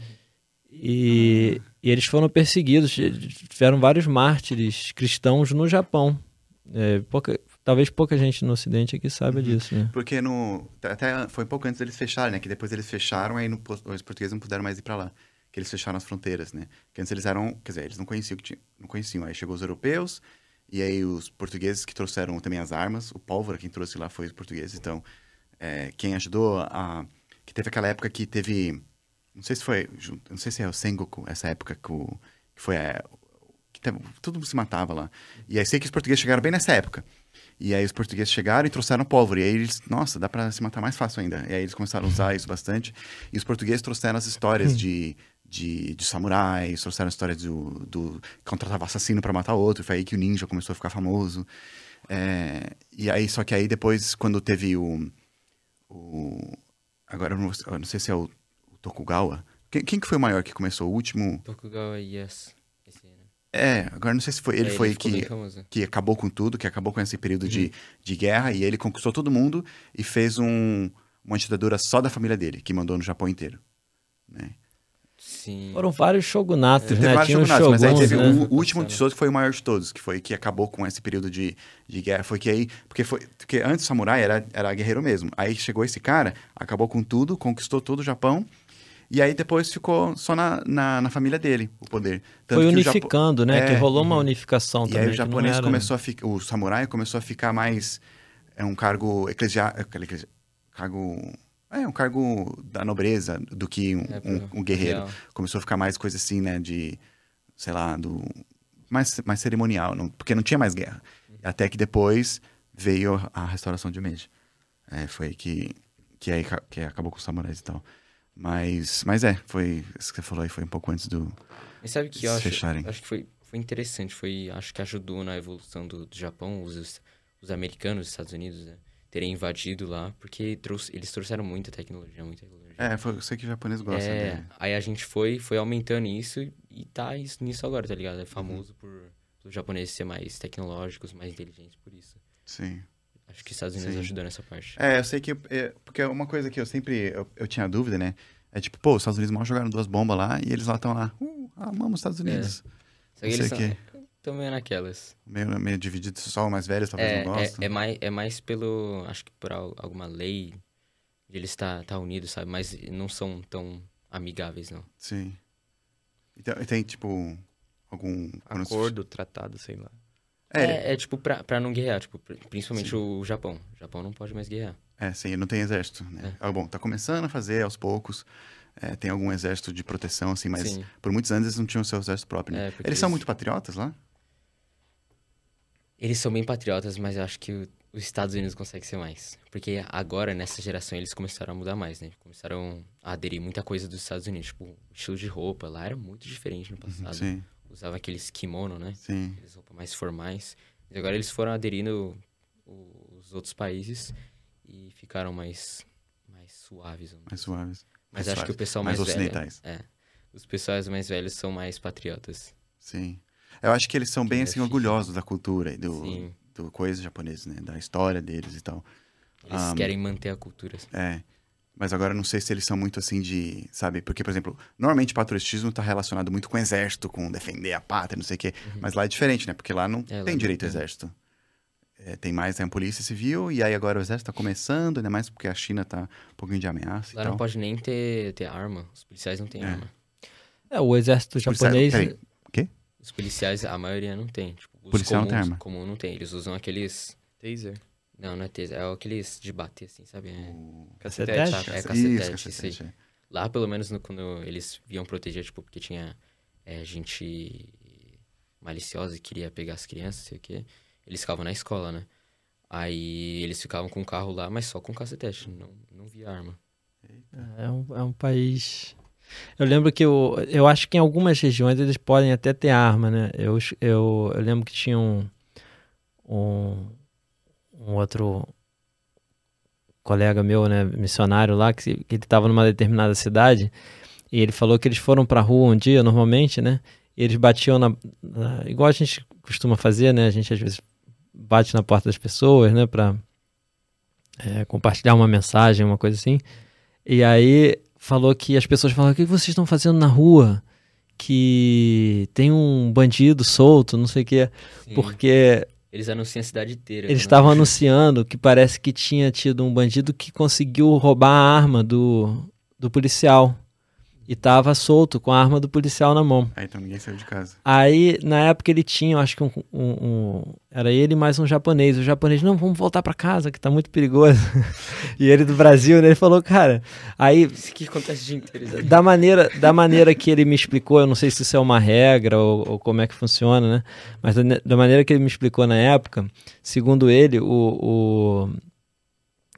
E, ah. e eles foram perseguidos, tiveram vários mártires cristãos no Japão. É, pouca, Talvez pouca gente no Ocidente aqui saiba uhum. disso, né? Porque no, até foi pouco antes deles fecharem, né? Que depois eles fecharam, aí no, os portugueses não puderam mais ir para lá. Que eles fecharam as fronteiras, né? Que antes eles eram, quer dizer, eles não conheciam, não conheciam. Aí chegou os europeus, e aí os portugueses que trouxeram também as armas. O pólvora quem trouxe lá foi os portugueses. Então, é, quem ajudou a... Que teve aquela época que teve... Não sei se foi... Não sei se é o Sengoku, essa época que, o, que foi... É, que teve, todo se matava lá. E aí sei que os portugueses chegaram bem nessa época. E aí os portugueses chegaram e trouxeram pólvora. E aí eles, nossa, dá para se matar mais fácil ainda. E aí eles começaram a usar isso bastante. E os portugueses trouxeram as histórias de, de, de samurais, trouxeram a história do, do contratava assassino para matar outro. Foi aí que o ninja começou a ficar famoso. É, e aí, só que aí depois, quando teve o. o agora eu não, eu não sei se é o, o Tokugawa. Quem, quem, que foi o maior que começou? O último. Tokugawa, yes. É, agora não sei se foi. Ele, é, ele foi que, que acabou com tudo, que acabou com esse período uhum. de, de guerra, e ele conquistou todo mundo e fez um, uma ditadura só da família dele, que mandou no Japão inteiro. Né? Sim. Foram vários shogunatos, é, né? Vários Tinha shogunatos, shoguns, mas aí teve né? o, o último de todos que foi o maior de todos, que foi que acabou com esse período de, de guerra. Foi que aí. Porque, foi, porque antes o samurai era, era guerreiro mesmo. Aí chegou esse cara, acabou com tudo, conquistou todo o Japão e aí depois ficou só na, na, na família dele o poder. Tanto Foi unificando, Japo... né? É, que rolou uma uhum. unificação e também. E aí o japonês era... começou a ficar. O samurai começou a ficar mais. É um cargo eclesiástico. Cargo. É, um cargo da nobreza do que um, é, um, um guerreiro. Real. Começou a ficar mais coisa assim, né? De. Sei lá, do. Mais, mais cerimonial, não, porque não tinha mais guerra. Uhum. Até que depois veio a restauração de Meiji. É, foi que, que, aí, que acabou com os samurais e tal. Mas, mas é, foi isso que você falou aí, foi um pouco antes do. Mas sabe que eu acho, fecharem. acho que foi, foi interessante, foi, acho que ajudou na evolução do, do Japão, os, os americanos, os Estados Unidos, né, terem invadido lá, porque trouxe, eles trouxeram muita tecnologia, muita tecnologia. É, foi, eu sei que o japonês gosta. É, aí a gente foi, foi aumentando isso e tá isso, nisso agora, tá ligado? É famoso uhum. por, os japoneses ser mais tecnológicos, mais inteligentes por isso. Sim. Acho que os Estados Unidos Sim. ajudou nessa parte. É, eu sei que. É, porque é uma coisa que eu sempre. Eu, eu, tinha dúvida, né? É tipo, pô, os Estados Unidos mal jogaram duas bombas lá e eles lá estão lá. Uh, amamos os Estados é. Unidos. É. Só que eles são, estão meio naquelas. Meio, meio dividido, só o mais velhos talvez é, não gostem. É, é, mais, é mais pelo. Acho que por alguma lei de eles estar tá, tá unidos, sabe? Mas não são tão amigáveis, não. Sim. Então, tem, tipo, algum. Acordo, tratado, sei lá. É, é, é, tipo, pra, pra não guerrear, tipo, principalmente o Japão. O Japão não pode mais guerrear. É, sim, não tem exército, né? É. Ah, bom, tá começando a fazer aos poucos. É, tem algum exército de proteção, assim, mas sim. por muitos anos eles não tinham seu exército próprio, né? É, eles, eles são muito patriotas lá? Eles são bem patriotas, mas eu acho que o, os Estados Unidos conseguem ser mais. Porque agora, nessa geração, eles começaram a mudar mais, né? Começaram a aderir muita coisa dos Estados Unidos. Tipo, o estilo de roupa lá era muito diferente no uhum, passado. Sim usava aqueles kimono, né? Sim. Aqueles roupas mais formais. Mas agora eles foram aderindo os outros países e ficaram mais, mais suaves. Mais suaves. Mas mais acho suaves. que o pessoal mais, mais ocidentais. velho... É, os pessoais mais velhos são mais patriotas. Sim. Eu acho que eles são que bem, é assim, orgulhosos da cultura e do, do coisa japonesa, né? Da história deles e tal. Eles um, querem manter a cultura. Assim. É. Mas agora não sei se eles são muito assim de, sabe? Porque, por exemplo, normalmente patriotismo está relacionado muito com o exército, com defender a pátria, não sei o quê. Uhum. Mas lá é diferente, né? Porque lá não é, tem lá direito ao exército. É, tem mais tem a polícia civil, e aí agora o exército está começando, ainda mais porque a China está um pouquinho de ameaça. Lá não pode nem ter, ter arma. Os policiais não têm é. arma. É, o exército japonês. Policiais, quê? Os policiais, a maioria não tem. Tipo, os Policial comuns, não tem arma. comum não tem. Eles usam aqueles. Taser. Não, não é taser. É aqueles de bater, assim, sabe? É... Cacetete? É, cacetete, isso, cacetete. Lá, pelo menos, no, quando eles viam proteger, tipo, porque tinha é, gente maliciosa e queria pegar as crianças, sei o quê, eles ficavam na escola, né? Aí eles ficavam com o carro lá, mas só com cacetete, não, não via arma. É um, é um país. Eu lembro que eu, eu acho que em algumas regiões eles podem até ter arma, né? Eu, eu, eu lembro que tinha um, um, um outro colega meu, né, missionário lá, que, que ele estava numa determinada cidade e ele falou que eles foram para rua um dia, normalmente, né? Eles batiam na, na, igual a gente costuma fazer, né? A gente às vezes bate na porta das pessoas, né, para é, compartilhar uma mensagem, uma coisa assim. E aí falou que as pessoas falaram: "O que vocês estão fazendo na rua?" Que tem um bandido solto, não sei o quê, Sim. porque eles anunciam a cidade inteira. Eles né? estavam anunciando que parece que tinha tido um bandido que conseguiu roubar a arma do, do policial e tava solto com a arma do policial na mão. Aí então ninguém saiu de casa. Aí, na época, ele tinha, acho que um, um, um era ele mais um japonês. O japonês, não, vamos voltar para casa, que tá muito perigoso. e ele do Brasil, né, ele falou, cara, aí... Isso que acontece de inteiro. Da maneira, da maneira que ele me explicou, eu não sei se isso é uma regra ou, ou como é que funciona, né? Mas da, da, maneira que ele me explicou na época, segundo ele, o, o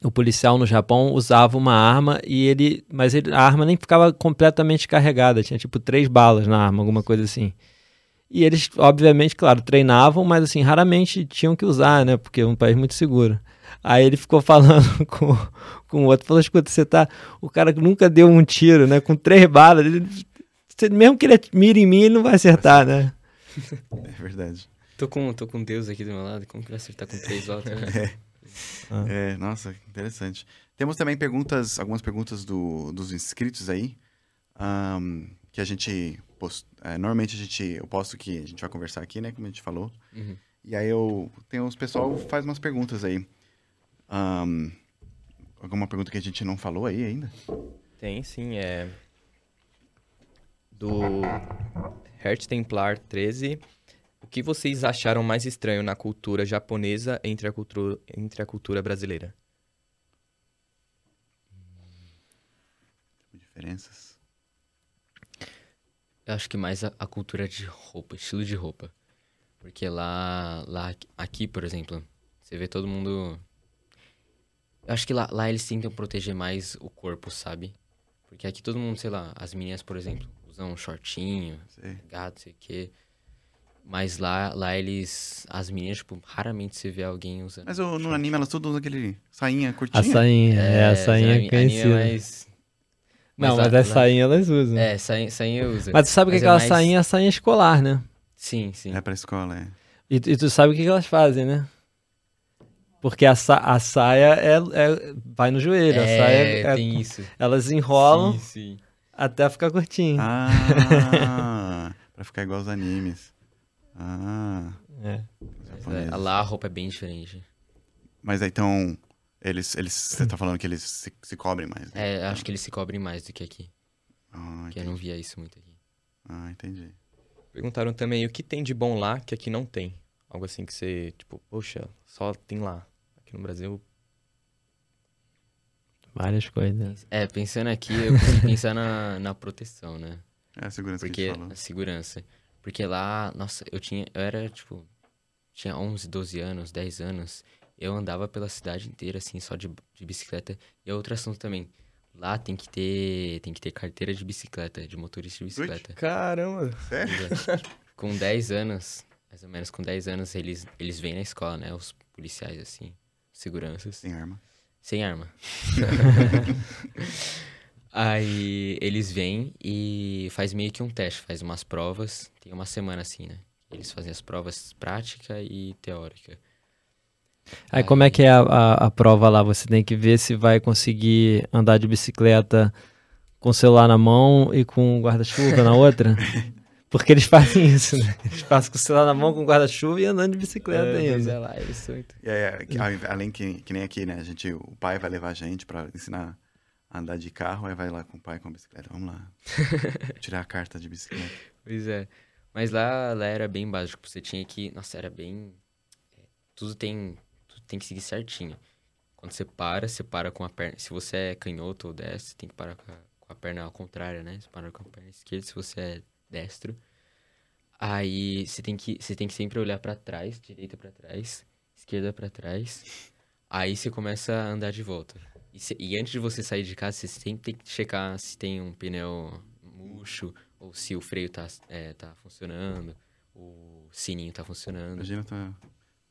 o policial no Japão usava uma arma e ele, mas ele, a arma nem ficava completamente carregada, tinha tipo três balas na arma, alguma coisa assim. E eles, obviamente, claro, treinavam, mas assim, raramente tinham que usar, né? Porque é um país muito seguro. Aí ele ficou falando com, com o outro, falou, escuta, você tá, o cara que nunca deu um tiro, né? Com três balas, ele, mesmo que ele mire em mim, ele não vai acertar, né? É verdade. Tô com, tô com Deus aqui do meu lado, como que vai acertar com três balas? Né? É. Ah. É, nossa, interessante. Temos também perguntas, algumas perguntas do, dos inscritos aí, um, que a gente post, é, normalmente a gente eu posto que a gente vai conversar aqui, né, como a gente falou. Uhum. E aí eu tem os pessoal faz umas perguntas aí. Um, alguma pergunta que a gente não falou aí ainda? Tem, sim, é do Hertz Templar 13 o que vocês acharam mais estranho na cultura japonesa entre a cultura, entre a cultura brasileira? Diferenças? Eu acho que mais a, a, cultura de roupa, estilo de roupa. Porque lá, lá, aqui, por exemplo, você vê todo mundo. Eu acho que lá, lá eles tentam proteger mais o corpo, sabe? Porque aqui todo mundo, sei lá, as meninas, por exemplo, usam um shortinho, gato, sei o quê. Mas lá, lá eles. As meninas, tipo, raramente você vê alguém usando. Mas no, no anime elas todas usam aquele sainha curtinha. A sainha, é, é a sainha conhecida. Mas... Não, mas, mas lá, a sainha elas usam. É, sainha, sainha usa. Mas tu sabe que aquela é mais... sainha é a sainha escolar, né? Sim, sim. É pra escola, é. E, e tu sabe o que, que elas fazem, né? Porque a, sa a saia é, é, vai no joelho. É, a saia é, tem isso. Elas enrolam sim, sim. até ficar curtinho. Ah, pra ficar igual os animes. Ah. É. é. Lá a roupa é bem diferente. Mas então, eles, eles, você tá falando que eles se, se cobrem mais? Né? É, acho que eles se cobrem mais do que aqui. Ah, que eu não via isso muito aqui. Ah, entendi. Perguntaram também o que tem de bom lá que aqui não tem. Algo assim que você, tipo, poxa, só tem lá. Aqui no Brasil. Várias coisas. É, pensando aqui, eu pensar na, na proteção, né? É a segurança Porque que a gente falou. a segurança. Porque lá, nossa, eu tinha. Eu era, tipo. Tinha 11, 12 anos, 10 anos. Eu andava pela cidade inteira, assim, só de, de bicicleta. E outro assunto também. Lá tem que ter. Tem que ter carteira de bicicleta, de motorista de bicicleta. Caramba! Sério? Com 10 anos, mais ou menos com 10 anos, eles, eles vêm na escola, né? Os policiais, assim, seguranças. Sem arma. Sem arma. Aí eles vêm e faz meio que um teste, faz umas provas. Tem uma semana assim, né? Eles fazem as provas prática e teórica. Aí, Aí como é que é a, a, a, prova lá? Você tem que ver se vai conseguir andar de bicicleta com o celular na mão e com o guarda-chuva na outra? Porque eles fazem isso, né? Eles passam com o celular na mão, com o guarda-chuva e andando de bicicleta é, ainda. É lá, eles são... E aí, além que, que nem aqui, né? A gente, o pai vai levar a gente para ensinar andar de carro, aí vai lá com o pai com a bicicleta. Vamos lá. Tirar a carta de bicicleta. Pois é. Mas lá, lá era bem básico. Você tinha que. Nossa, era bem. É, tudo tem. Tudo tem que seguir certinho. Quando você para, você para com a perna. Se você é canhoto ou destro, você tem que parar com a, com a perna ao contrário, né? Você para com a perna esquerda se você é destro. Aí você tem que, você tem que sempre olhar para trás, direita para trás, esquerda para trás. Aí você começa a andar de volta. E, se, e, antes de você sair de casa, você sempre tem que checar se tem um pneu murcho, ou se o freio tá, é, tá funcionando, o sininho tá funcionando. Imagina tua,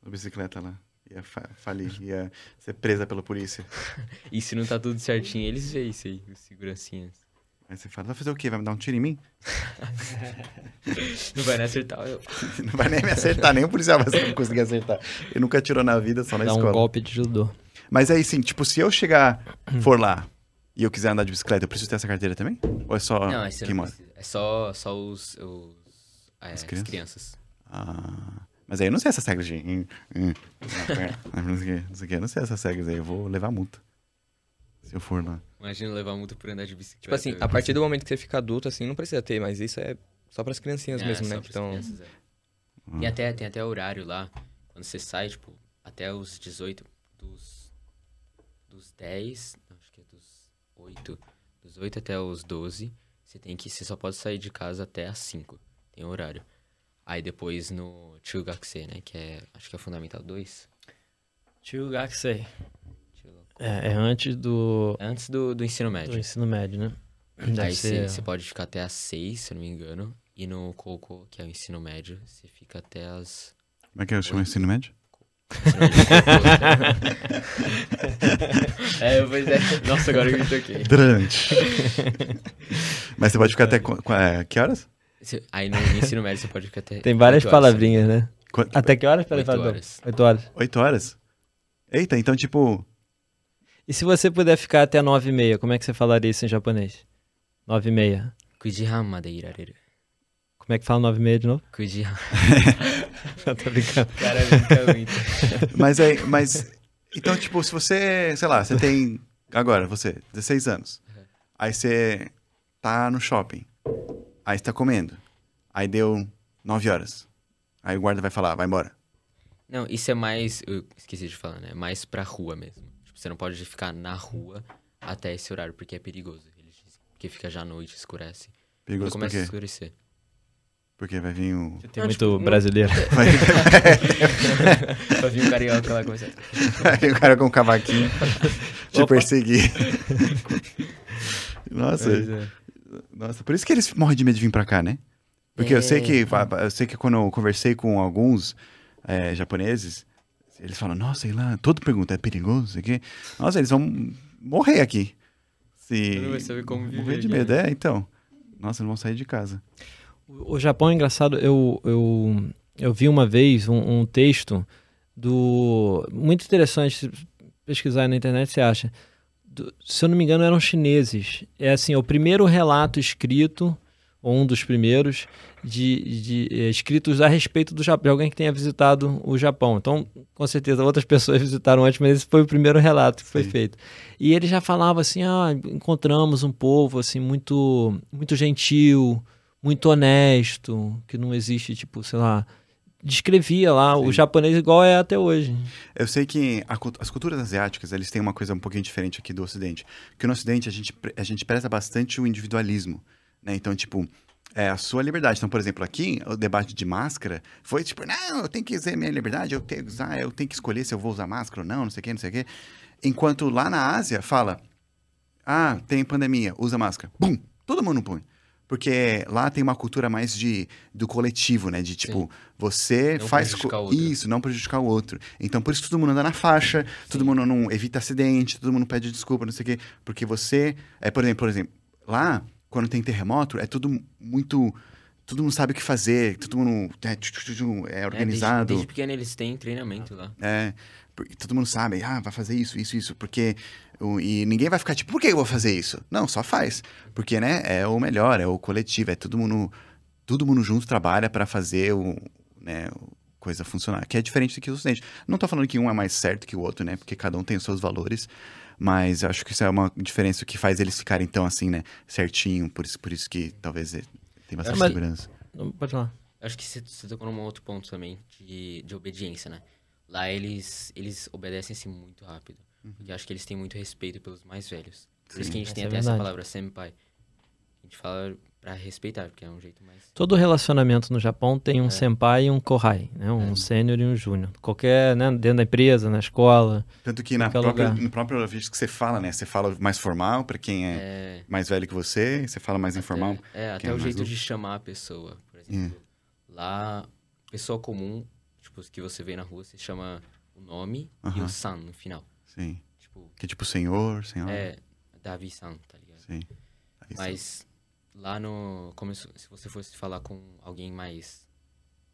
tua bicicleta lá. Ia falir, ia ser presa pela polícia. e se não tá tudo certinho, eles veem isso aí, os segurancinhas. Aí você fala, vai fazer o quê? Vai me dar um tiro em mim? não vai nem acertar eu. não vai nem me acertar, nem o policial vai conseguir acertar. Ele nunca atirou na vida, só na Dá escola. um golpe de judô. Mas aí sim, tipo, se eu chegar, for lá e eu quiser andar de bicicleta, eu preciso ter essa carteira também? Ou é só não, quem mora? É só, só os, os é, as, crianças? as, crianças? Ah, mas aí eu não sei essas regras de... Hum, hum, não, sei o não sei o que, eu não sei essas regras aí, eu vou levar multa. Se eu for lá. Imagina levar multa por andar de bicicleta. Tipo assim, a partir do momento que você fica adulto, assim, não precisa ter, mas isso é só para as criancinhas é, mesmo, né? Então... Crianças, é. ah. Tem, até, tem até horário lá, quando você sai, tipo, até os 18, dos dos 10, acho que é dos 8, dos 8 até os 12, você tem que, você só pode sair de casa até as 5, tem horário. Aí depois no Chugakse, né, que é, acho que é Fundamental 2. Chugakse. É, é antes do... É antes do, do ensino médio. Do ensino médio, né? Deve Aí você ser... pode ficar até as 6, se eu não me engano. E no Coco, que é o ensino médio, você fica até as... Como é que é o ensino médio? é, eu vou... Nossa, agora eu me toquei. Durante. Mas você pode ficar até. É, que horas? Aí no ensino médio você pode ficar até. Tem várias horas, palavrinhas, né? Quanto... Até que horas? Peraí, Oito horas. Oito horas. Oito horas? Eita, então tipo. E se você puder ficar até nove e meia, como é que você falaria isso em japonês? Nove e meia. Kujihan de irareru. Como é que fala nove e meia de novo? Kujihan. tô brincando. Cara, brinca muito. mas aí, mas. Então, tipo, se você, sei lá, você tem. Agora, você, 16 anos. Aí você tá no shopping. Aí você tá comendo. Aí deu 9 horas. Aí o guarda vai falar, vai embora. Não, isso é mais. Eu esqueci de falar, né? Mais pra rua mesmo. Tipo, você não pode ficar na rua até esse horário, porque é perigoso. Porque fica já à noite, escurece. Perigoso começa por quê? a escurecer. Porque vai vir o. Tem muito tipo, brasileiro. Vai... vai vir o carioca lá começar. Vai vir o cara com um cavaquinho te Opa. perseguir. Nossa. É. Nossa, por isso que eles morrem de medo de vir pra cá, né? Porque é. eu sei que eu sei que quando eu conversei com alguns é, japoneses, eles falam, nossa, sei lá, todo pergunta, é perigoso, sei que. Nossa, eles vão morrer aqui. Se... Não vai saber como viver. Morrer de medo, né? é, então. Nossa, não vão sair de casa. O Japão é engraçado. Eu, eu, eu vi uma vez um, um texto do. Muito interessante. Pesquisar na internet, você acha. Do, se eu não me engano, eram chineses. É assim, o primeiro relato escrito, ou um dos primeiros, de, de é, escritos a respeito do Japão, de alguém que tenha visitado o Japão. Então, com certeza, outras pessoas visitaram antes, mas esse foi o primeiro relato que foi feito. E ele já falava assim: ah, encontramos um povo assim muito, muito gentil muito honesto, que não existe, tipo, sei lá. Descrevia lá Sim. o japonês igual é até hoje. Eu sei que a, as culturas asiáticas, eles têm uma coisa um pouquinho diferente aqui do Ocidente. Que no Ocidente a gente, a gente preza bastante o individualismo. Né? Então, tipo, é a sua liberdade. Então, por exemplo, aqui, o debate de máscara foi tipo, não, eu tenho que usar minha liberdade, eu tenho que usar, eu tenho que escolher se eu vou usar máscara ou não, não sei o que, não sei o que. Enquanto lá na Ásia fala, ah, tem pandemia, usa máscara. Bum! Todo mundo põe. Porque lá tem uma cultura mais de do coletivo, né? De tipo, Sim. você não faz isso, não prejudicar o outro. Então, por isso todo mundo anda na faixa, Sim. todo mundo não evita acidente, todo mundo pede desculpa, não sei o quê. Porque você. É, por exemplo, por exemplo, lá, quando tem terremoto, é tudo muito. Todo mundo sabe o que fazer, todo mundo é, é organizado. É, desde, desde pequeno eles têm treinamento lá. É, todo mundo sabe, ah, vai fazer isso, isso, isso, porque e ninguém vai ficar tipo, por que eu vou fazer isso? Não, só faz. Porque, né, é o melhor, é o coletivo, é todo mundo, todo mundo junto trabalha para fazer o, né, coisa funcionar. Que é diferente do que o Ocidente. Não tô falando que um é mais certo que o outro, né, porque cada um tem os seus valores, mas acho que isso é uma diferença que faz eles ficarem tão assim, né, certinho, por isso, por isso que talvez tem bastante é, mas... segurança. Pode falar. Acho que você, você tocou num outro ponto também, de, de obediência, né? Lá eles, eles obedecem assim muito rápido. Uhum. Porque acho que eles têm muito respeito pelos mais velhos. Por Sim, isso que a gente tem até é essa palavra senpai. gente fala para respeitar, porque é um jeito mais. Todo relacionamento no Japão tem um é. senpai e um kohai, né? Um é. sênior e um júnior. Qualquer, né? Dentro da empresa, na escola. Tanto que na própria, no próprio vídeo que você fala, né? Você fala mais formal para quem é, é, mais velho que você, você fala mais até, informal. É, até é o jeito de chamar a pessoa. Por exemplo, lá, pessoa comum, tipo, que você vê na rua, você chama o nome uh -huh. e o san no final. Sim. Tipo, que tipo senhor, senhor. É, Davi-san, tá ligado? Sim. Mas lá no começo, se você fosse falar com alguém mais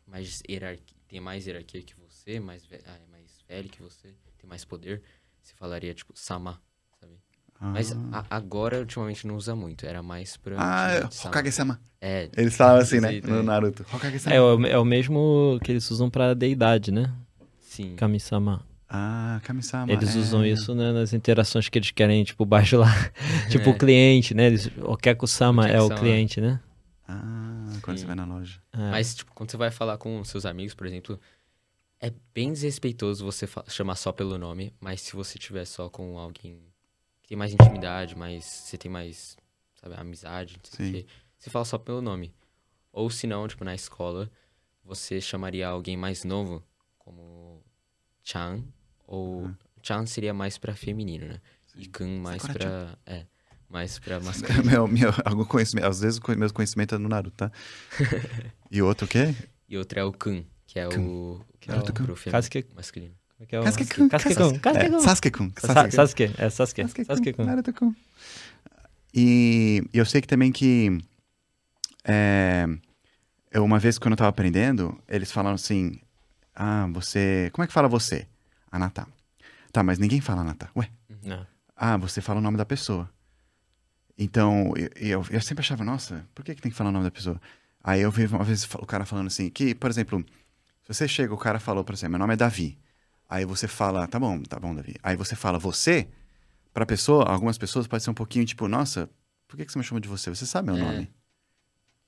mais hierarquia, tem mais hierarquia que você, mais ah, é mais velho que você, tem mais poder, você falaria tipo sama, sabe? Ah. Mas a, agora ultimamente não usa muito, era mais pra Ah, é, Hokage-sama. É. Eles falam assim, né, no Naruto. Hokage-sama. É, é o mesmo que eles usam pra deidade, né? Sim. Kami-sama. Ah, Kami-sama. Eles é. usam isso né, nas interações que eles querem, tipo, baixo lá. tipo, é. o cliente, né? Eles, o Keku-sama é o cliente, né? Ah, quando Sim. você vai na loja. É. Mas, tipo, quando você vai falar com seus amigos, por exemplo, é bem desrespeitoso você chamar só pelo nome, mas se você tiver só com alguém que tem mais intimidade, mais. Você tem mais, sabe, amizade, Sim. você fala só pelo nome. Ou se não, tipo, na escola, você chamaria alguém mais novo, como Chan, ou uhum. Chan seria mais para feminino, né? Sim. E Kun mais para é, mais para masculino. meu, meu, algum conhecimento, às vezes o meu conhecimento é no Naruto, tá? e outro o quê? E outro é o Kun, que é Kun. o que Naruto é o pro Sasuke masculino. Que é o... Sasuke-kun. Sasuke. É Sasuke. Sasuke-kun. Naruto-kun. E eu sei que também que é, eu, uma vez quando eu tava aprendendo, eles falaram assim, ah, você. Como é que fala você? Anata. Tá, mas ninguém fala Anata. Ué? Não. Ah, você fala o nome da pessoa. Então, eu, eu, eu, sempre achava, nossa, por que, que tem que falar o nome da pessoa? Aí eu vi uma vez o cara falando assim, que, por exemplo, se você chega, o cara falou pra você, meu nome é Davi. Aí você fala, tá bom, tá bom, Davi. Aí você fala você, pra pessoa, algumas pessoas pode ser um pouquinho tipo, nossa, por que, que você me chama de você? Você sabe meu é. nome.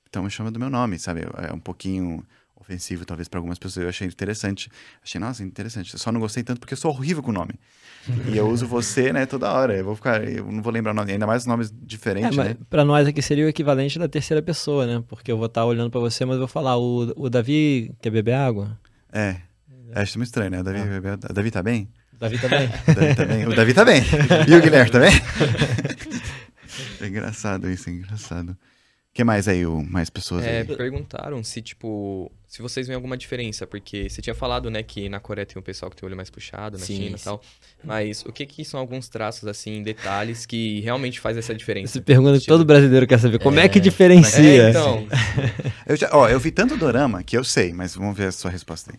Então me chama do meu nome, sabe? É um pouquinho ofensivo, talvez, para algumas pessoas. Eu achei interessante. Achei, nossa, interessante. Eu só não gostei tanto porque eu sou horrível com o nome. e eu uso você, né, toda hora. Eu vou ficar, eu não vou lembrar o nome, ainda mais nomes diferentes, é, né? Pra nós aqui seria o equivalente da terceira pessoa, né? Porque eu vou estar olhando para você, mas eu vou falar, o, o Davi quer beber água? É. é. Acho muito estranho, né? O Davi, ah. o Davi tá bem? O Davi tá bem. o Davi tá bem. O Davi tá bem. E o Guilherme também? Tá é engraçado isso, é engraçado que mais aí, o, mais pessoas é, aí? Perguntaram se, tipo, se vocês veem alguma diferença, porque você tinha falado, né, que na Coreia tem um pessoal que tem o olho mais puxado, na sim, China e tal. Mas o que que são alguns traços, assim, detalhes que realmente faz essa diferença? Você pergunta que todo brasileiro quer saber, como é, é que diferencia? É, então... eu já, ó, eu vi tanto dorama que eu sei, mas vamos ver a sua resposta aí.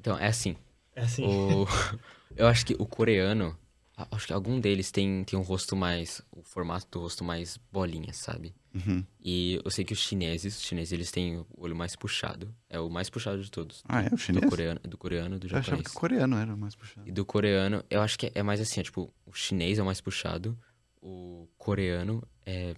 Então, é assim. É assim. O... eu acho que o coreano, acho que algum deles tem, tem um rosto mais, o formato do rosto mais bolinha, sabe? Uhum. E eu sei que os chineses, os chineses, eles têm o olho mais puxado. É o mais puxado de todos. Ah, é? O chinês? Do coreano, do coreano, do japonês. Eu achava que o coreano era o mais puxado. E do coreano, eu acho que é mais assim, é, tipo, o chinês é o mais puxado, o coreano é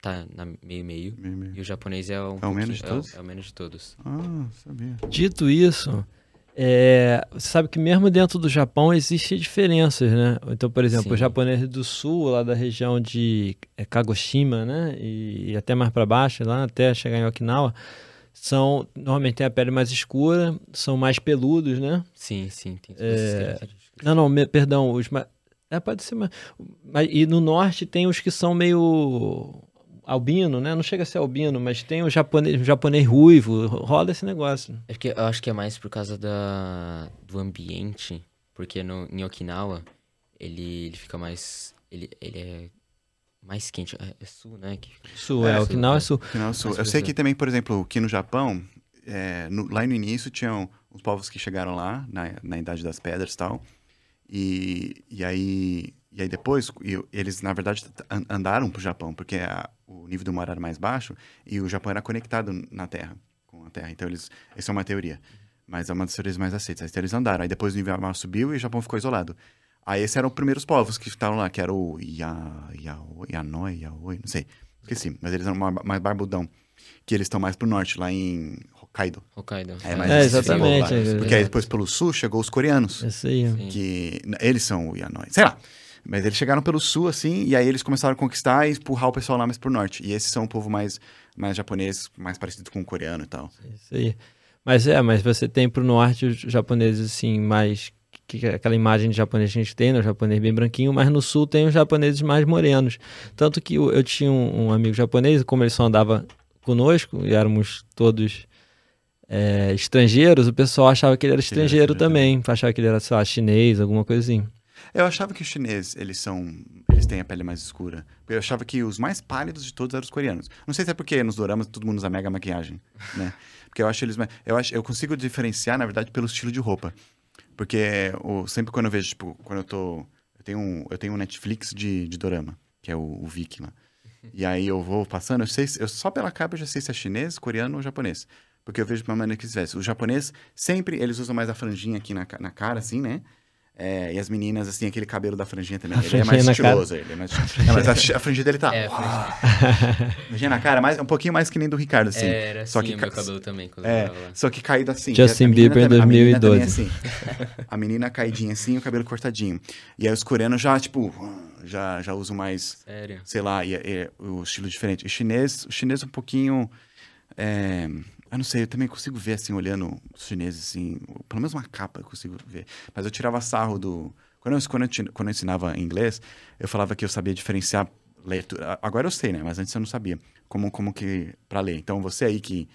tá na meio meio, e o japonês é um é o menos de todos? É, é o menos de todos. Ah, sabia. Dito isso, é, você sabe que mesmo dentro do Japão existem diferenças, né? Então, por exemplo, Sim. o japonês do sul, lá da região de é, Kagoshima, né? E, e até mais para baixo, lá até chegar em Okinawa, são normalmente têm a pele mais escura, são mais peludos, né? Sim, sim. Tem é... Não, não, me, perdão, os mais... É, pode ser mais... E no norte tem os que são meio albino, né? Não chega a ser albino, mas tem o japonês, o japonês ruivo, rola esse negócio. É porque eu acho que é mais por causa da, do ambiente, porque no, em Okinawa ele, ele fica mais. Ele, ele é mais quente. É, é sul, né? Que... Sul, é, é Okinawa é sul. Okinawa é sul. Eu sei que também, por exemplo, aqui no Japão, é, no, lá no início tinham os povos que chegaram lá, na, na Idade das Pedras e tal. E, e aí e aí depois, eles, na verdade, andaram para o Japão, porque a, o nível do mar era mais baixo e o Japão era conectado na Terra, com a Terra. Então, eles, essa é uma teoria. Mas é uma das teorias mais aceitas. Então, eles andaram. Aí depois o nível do mar subiu e o Japão ficou isolado. Aí esses eram os primeiros povos que estavam lá, que era o Ya, Yaoi, Yanoi, Yaoi, não sei. Esqueci. Mas eles eram mais barbudão. Que eles estão mais pro norte, lá em Hokkaido. Hokkaido. É, mais é exatamente. Porque aí depois pelo sul chegou os coreanos. Isso aí. Que eles são o Yanoi. Sei lá. Mas eles chegaram pelo sul, assim, e aí eles começaram a conquistar e empurrar o pessoal lá mais pro norte. E esses são o povo mais, mais japonês, mais parecido com o coreano e tal. Isso aí. Mas é, mas você tem pro norte os japoneses, assim, mais. Que, aquela imagem de japonês que a gente tem, né? O japonês bem branquinho, mas no sul tem os japoneses mais morenos. Tanto que eu, eu tinha um, um, amigo japonês, como ele só andava conosco, e éramos todos é, estrangeiros, o pessoal achava que ele era estrangeiro também, achava que ele era, sei lá, chinês, alguma coisa assim. Eu achava que os chineses, eles são. Eles têm a pele mais escura. Eu achava que os mais pálidos de todos eram os coreanos. Não sei se é porque nos doramas todo mundo usa mega maquiagem, né? Porque eu acho eles. Eu, acho, eu consigo diferenciar, na verdade, pelo estilo de roupa. Porque o, sempre quando eu vejo, tipo, quando eu tô. Eu tenho um, eu tenho um Netflix de, de dorama, que é o, o lá. E aí eu vou passando, eu sei, eu, só pela capa eu já sei se é chinês, coreano ou japonês. Porque eu vejo de uma maneira que eles vestem. O japonês, sempre, eles usam mais a franjinha aqui na, na cara, assim, né? É, e as meninas, assim, aquele cabelo da franjinha também. Ele é mais estiloso. Ele é mais... Não, mas a, a franjinha dele tá. É, a franjinha na cara, mais, um pouquinho mais que nem do Ricardo, assim. É, era só assim que, o meu cabelo também. Quando é, só que caído assim. Justin Bieber em 2012. A assim. a menina caidinha assim, o cabelo cortadinho. E aí os coreanos já, tipo, já, já usam mais. Sério? Sei lá, e, e, o estilo diferente. O chinês, o chinês um pouquinho. É, eu não sei, eu também consigo ver, assim, olhando os chineses, assim, pelo menos uma capa eu consigo ver. Mas eu tirava sarro do... Quando eu, quando eu, quando eu ensinava inglês, eu falava que eu sabia diferenciar leitura. Agora eu sei, né? Mas antes eu não sabia como, como que... para ler. Então, você aí que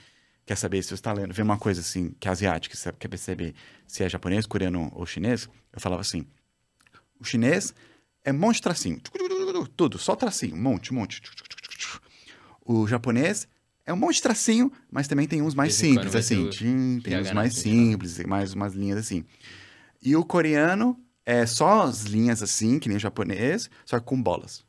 quer saber se você está lendo, vê uma coisa, assim, que é asiática, você quer perceber se é japonês, coreano ou chinês, eu falava assim, o chinês é um monte de tracinho. Tudo, só tracinho, um monte, um monte. O japonês é um monte de tracinho, mas também tem uns mais simples, assim. Tchim, tem uns mais simples, mais umas linhas assim. E o coreano é só as linhas assim, que nem o japonês, só que com bolas.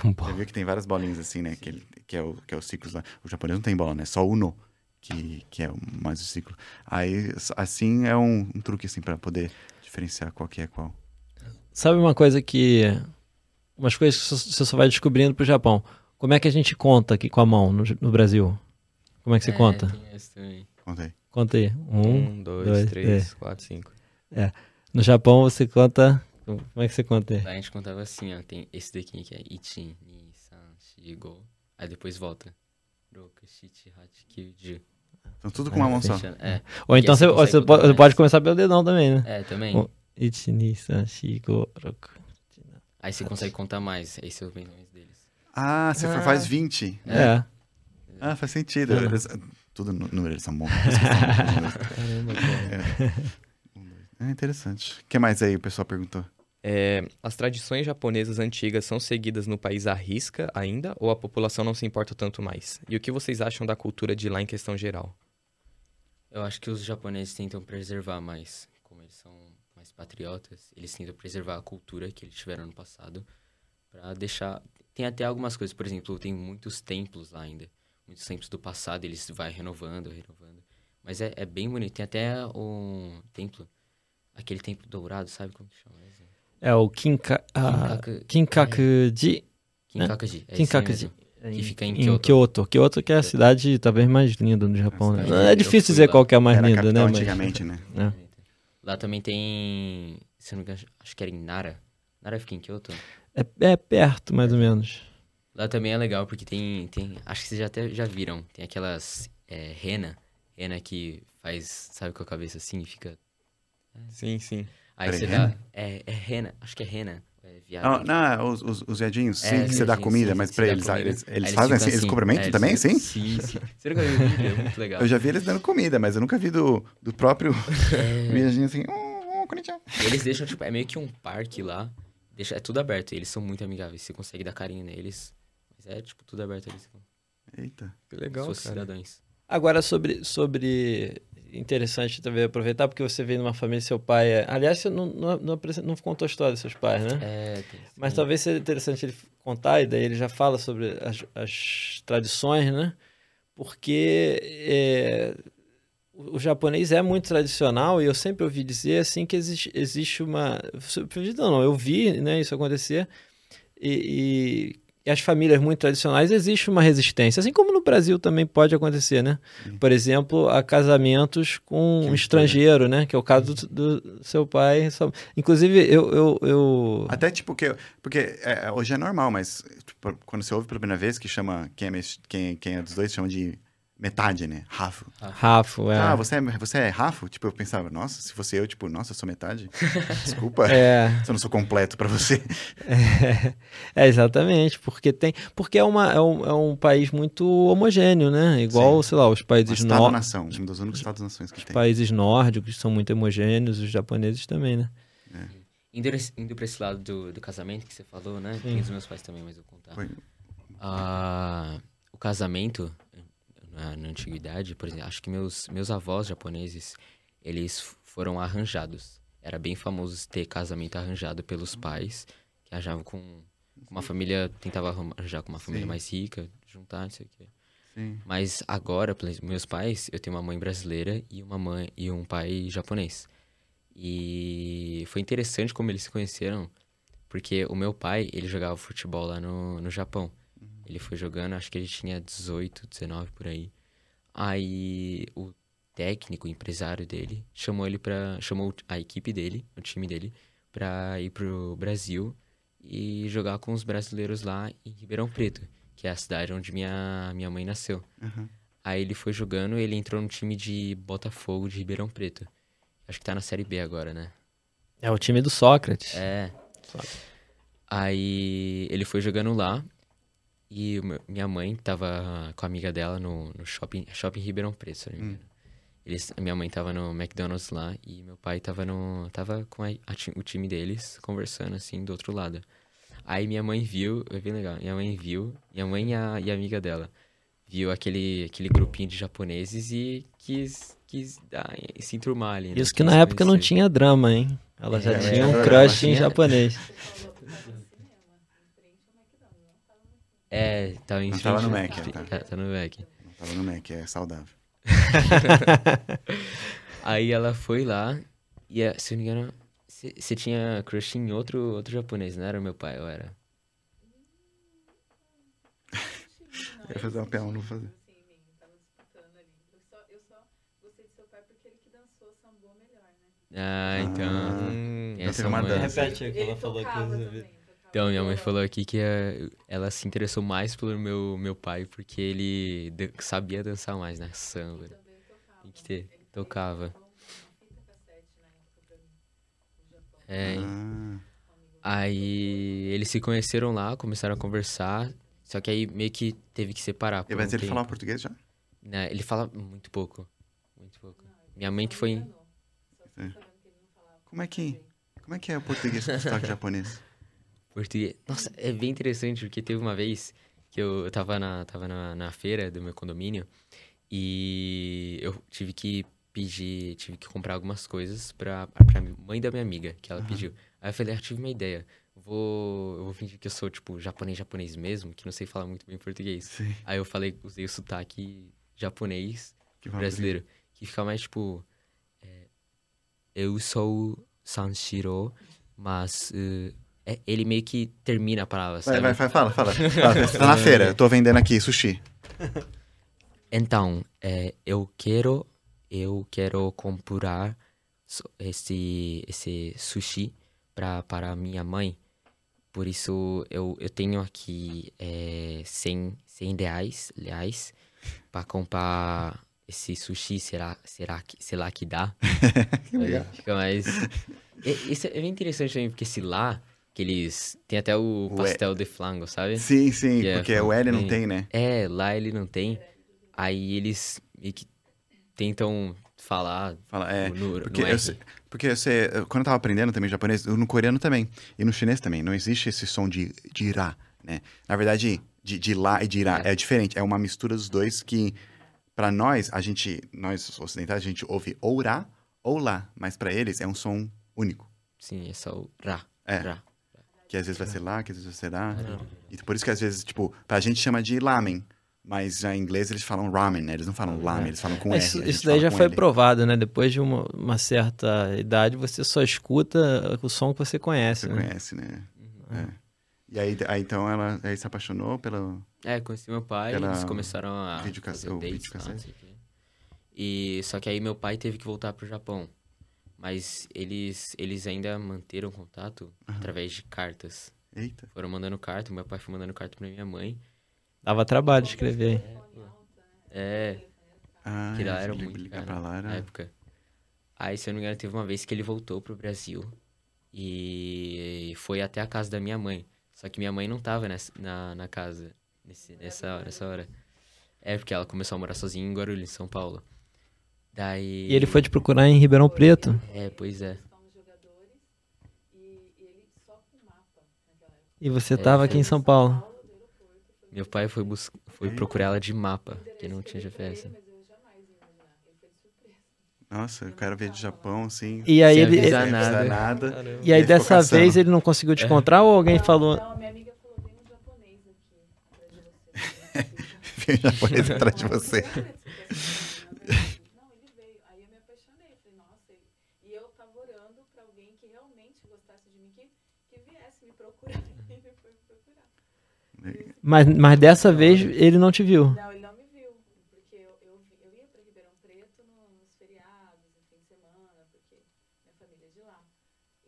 Com bolas. Você viu que tem várias bolinhas assim, né? Que, que, é o, que é o ciclo lá. O japonês não tem bola, né? Só o no, que, que é mais o ciclo. Aí, assim, é um, um truque, assim, para poder diferenciar qual que é qual. Sabe uma coisa que... Umas coisas que você só vai descobrindo pro Japão. Como é que a gente conta aqui com a mão no, no Brasil? Como é que você é, conta? Conta aí. Conta aí. Um, um dois, dois, três, três, quatro, cinco. É. No Japão você conta. Como é que você conta aí? A gente contava assim, ó. Tem esse daqui que é Ichi, Ni, San, Shi, Go. Aí depois volta. Roku, Shichi, Hachi, Kyuju. Então tudo com uma mão só. É. Ou então você, você, pode, você pode começar pelo dedão também, né? É, também. Ichi, Ni, San, Shi, Go, Roku. Aí você consegue contar mais. Aí você ouve os nomes deles. Ah, você ah. faz 20. É. é. Ah, faz sentido. Uhum. Eles, tudo número, eles são bons. Caramba, É interessante. O que mais aí o pessoal perguntou? É, as tradições japonesas antigas são seguidas no país à risca ainda ou a população não se importa tanto mais? E o que vocês acham da cultura de lá em questão geral? Eu acho que os japoneses tentam preservar mais, como eles são mais patriotas, eles tentam preservar a cultura que eles tiveram no passado para deixar. Tem até algumas coisas, por exemplo, tem muitos templos lá ainda muitos templos do passado, eles vai renovando, renovando. Mas é, é bem bonito. Tem até um templo, aquele templo dourado, sabe como que chama? É o Kinka, uh, Kinkakuji. Kinkakuji. É Kinkakuji. Que fica em Kyoto. Em Kyoto. Kyoto que é a cidade talvez mais linda no Japão, né? É, é difícil dizer lá. qual que é a mais Era linda, né? antigamente, né? É. Lá também tem, se não me engano, acho que era em Nara. Nara fica em Kyoto? É, é perto, mais ou menos. Lá também é legal, porque tem. tem acho que vocês já até já viram. Tem aquelas é, rena. Rena que faz, sabe, com a cabeça assim e fica. É. Sim, sim. Aí você dá. É, é rena, acho que é rena. É viado. Não, não os, os, os viadinhos, é, sim, que você dá comida, sim, mas pra eles, comida. eles, eles, eles fazem assim, assim, eles cumprimentam é, também, sim? Sim, sim. Você nunca viu vídeo? É muito legal. Eu já vi eles dando comida, mas eu nunca vi do, do próprio é... viadinho assim, um, um, Eles deixam, tipo, é meio que um parque lá, deixa, é tudo aberto, eles são muito amigáveis, você consegue dar carinho neles. É, tipo, tudo aberto ali. Eita. Que legal, cara. cidadãos. Agora, sobre, sobre... Interessante também aproveitar, porque você veio numa família, seu pai é... Aliás, você não, não, não, não contou a história dos seus pais, né? É, tem, Mas talvez seja interessante ele contar, e daí ele já fala sobre as, as tradições, né? Porque é, o japonês é muito tradicional e eu sempre ouvi dizer assim que existe, existe uma... Não, não, eu vi né, isso acontecer e, e e as famílias muito tradicionais existe uma resistência, assim como no Brasil também pode acontecer, né? Por exemplo, a casamentos com que um estrangeiro, né? Que é o caso do, do seu pai. Inclusive, eu, eu, eu... Até tipo, que, porque é, hoje é normal, mas tipo, quando você ouve pela primeira vez, que chama, quem é, quem, quem é dos dois chama de metade, né? Rafo. Rafo, é. Ah, você é, você é Rafo? Tipo, eu pensava, nossa, se fosse eu, tipo, nossa, eu sou metade. Desculpa. é. Se eu não sou completo para você. É, é, exatamente, porque tem. Porque é, uma, é, um, é um país muito homogêneo, né? Igual, Sim. sei lá, os países nórdicos. nação um dos únicos estados-nações que os tem. países nórdicos são muito homogêneos, os japoneses também, né? É. Indo, indo pra esse lado do, do casamento que você falou, né? Sim. Tem os meus pais também, mas eu vou contar. Foi. Ah, o casamento na, na, antiguidade, por exemplo, acho que meus, meus avós japoneses, eles foram arranjados. Era bem famoso ter casamento arranjado pelos pais, que arranjavam com uma família, tentava arranjar com uma família Sim. mais rica, juntar, não sei o quê. Sim. Mas agora, meus pais, eu tenho uma mãe brasileira e uma mãe e um pai japonês. E foi interessante como eles se conheceram, porque o meu pai, ele jogava futebol lá no, no Japão. Ele foi jogando, acho que ele tinha 18, 19 por aí. Aí o técnico, o empresário dele, chamou ele para chamou a equipe dele, o time dele, para ir pro Brasil e jogar com os brasileiros lá em Ribeirão Preto, que é a cidade onde minha minha mãe nasceu. Uhum. Aí ele foi jogando, ele entrou no time de Botafogo de Ribeirão Preto. Acho que tá na Série B agora, né? É o time do Sócrates. É. Sócrates. Aí ele foi jogando lá e minha mãe tava com a amiga dela no, no shopping, shopping Ribeirão Preto, se não me hum. Eles, minha mãe tava no McDonald's lá e meu pai tava no tava com a, a, o time deles conversando assim do outro lado. Aí minha mãe viu, é bem legal. Minha mãe viu, minha mãe e a, e a amiga dela viu aquele aquele grupinho de japoneses e quis quis dar, se enturmar ali. Né? Isso que na época não tinha drama, hein? Ela já é, tinha um crush em japonês. É, tava em Não tava no Mac, tá? tá? Tá no Mac. Não tava no Mac, é saudável. Aí ela foi lá e, é, se eu não me engano, você tinha crush em outro, outro japonês, não era meu pai, ou era? eu ia fazer uma pergunta, não vou fazer. Ah, então. Hum, essa uma dança. Repete o que ela falou aqui. Então, minha mãe falou aqui que eh, ela se interessou mais pelo meu, meu pai, porque ele sabia dançar mais, né? Samba. Tem que ter. Tocava. É. Ah. Aí eles se conheceram lá, começaram a conversar. Só que aí meio que teve que separar. Mas um ele falava português já? Né, ele fala muito pouco. Muito pouco. Minha mãe que foi. É. Como é que. Como é que é o português com sotaque japonês? Português. Nossa, é bem interessante, porque teve uma vez que eu, tava, na, tava na, na feira do meu condomínio e eu tive que pedir, tive que comprar algumas coisas pra, pra mãe da minha amiga, que ela uhum. pediu. Aí eu falei, ah, tive uma ideia. Vou, eu vou fingir que eu sou, tipo, japonês, japonês mesmo, que não sei falar muito bem português. Sim. Aí eu falei, usei o sotaque japonês que brasileiro, que fica mais, tipo, é, eu sou Sanshiro, mas uh, ele meio que termina a palavra, sabe? Vai, vai, fala, fala. fala tá na feira, eu tô vendendo aqui sushi. Então, é, eu quero, eu quero comprar esse, esse sushi pra, para minha mãe. Por isso, eu, eu tenho aqui é, 100, 100 reais, reais para comprar esse sushi. Será, será, que, será que dá? Fica mais... Isso é bem interessante também, porque se lá que eles. Tem até o, o pastel de flango, sabe? Sim, sim, que é porque é, o L não tem, né? É, lá ele não tem. Aí eles tentam falar Fala, é, no, porque no eu sei, porque sei, quando eu tava aprendendo também japonês, no coreano também, e no chinês também, não existe esse som de, de irá, né? Na verdade, de, de lá e de irá é. é diferente, é uma mistura dos dois que, para nós, a gente, nós ocidentais, a gente ouve ou rá ou lá, mas para eles é um som único. Sim, é só o rá. É. Rá. Que às vezes vai ser lá, que às vezes vai ser lá. E por isso que às vezes, tipo, pra gente chama de lamen. Mas em inglês eles falam ramen, né? Eles não falam lamen, eles falam com isso, R. Isso daí já foi L. provado, né? Depois de uma, uma, certa idade, você só escuta o som que você conhece, você né? conhece, né? Uhum. É. E aí, aí então ela aí se apaixonou pela. É, conheci meu pai, Pela eles começaram a. fazer o dates, videocassete? não. E só que aí meu pai teve que voltar pro Japão. Mas eles, eles ainda manteram contato através de cartas. Eita. Foram mandando carta, meu pai foi mandando carta pra minha mãe. Dava trabalho de escrever. É, Ah, que lá é, era muito ligar caro pra lá na era. época. Aí, se eu não me engano, teve uma vez que ele voltou pro Brasil e foi até a casa da minha mãe. Só que minha mãe não tava nessa, na, na casa nesse, nessa, nessa hora. É, porque ela começou a morar sozinha em Guarulhos, em São Paulo. Daí... E ele foi te procurar em Ribeirão Preto. É, pois é. E você É, tava aqui em São Paulo. Meu pai foi, bus... foi procurar ela de mapa, porque não tinha GPS. Nossa, eu quero ver de Japão, assim. E aí Sem ele. avisar sem nada. avisar nada. E aí Ele dessa caçando. vez ele não conseguiu te encontrar ou alguém falou. Não, minha amiga falou, vem um japonês aqui atrás de você. Vem o japonês atrás de você. Não, ele veio. Aí eu me apaixonei. Eu falei, nossa. E eu tava orando pra alguém que realmente gostasse de mim, que, que viesse me procurar. E ele foi me procurar. Mas, mas dessa vez ele não te viu. Não, ele não me viu. Porque eu, eu, eu ia pra Ribeirão Preto no- nos feriados, no fim de semana, porque minha família é de lá.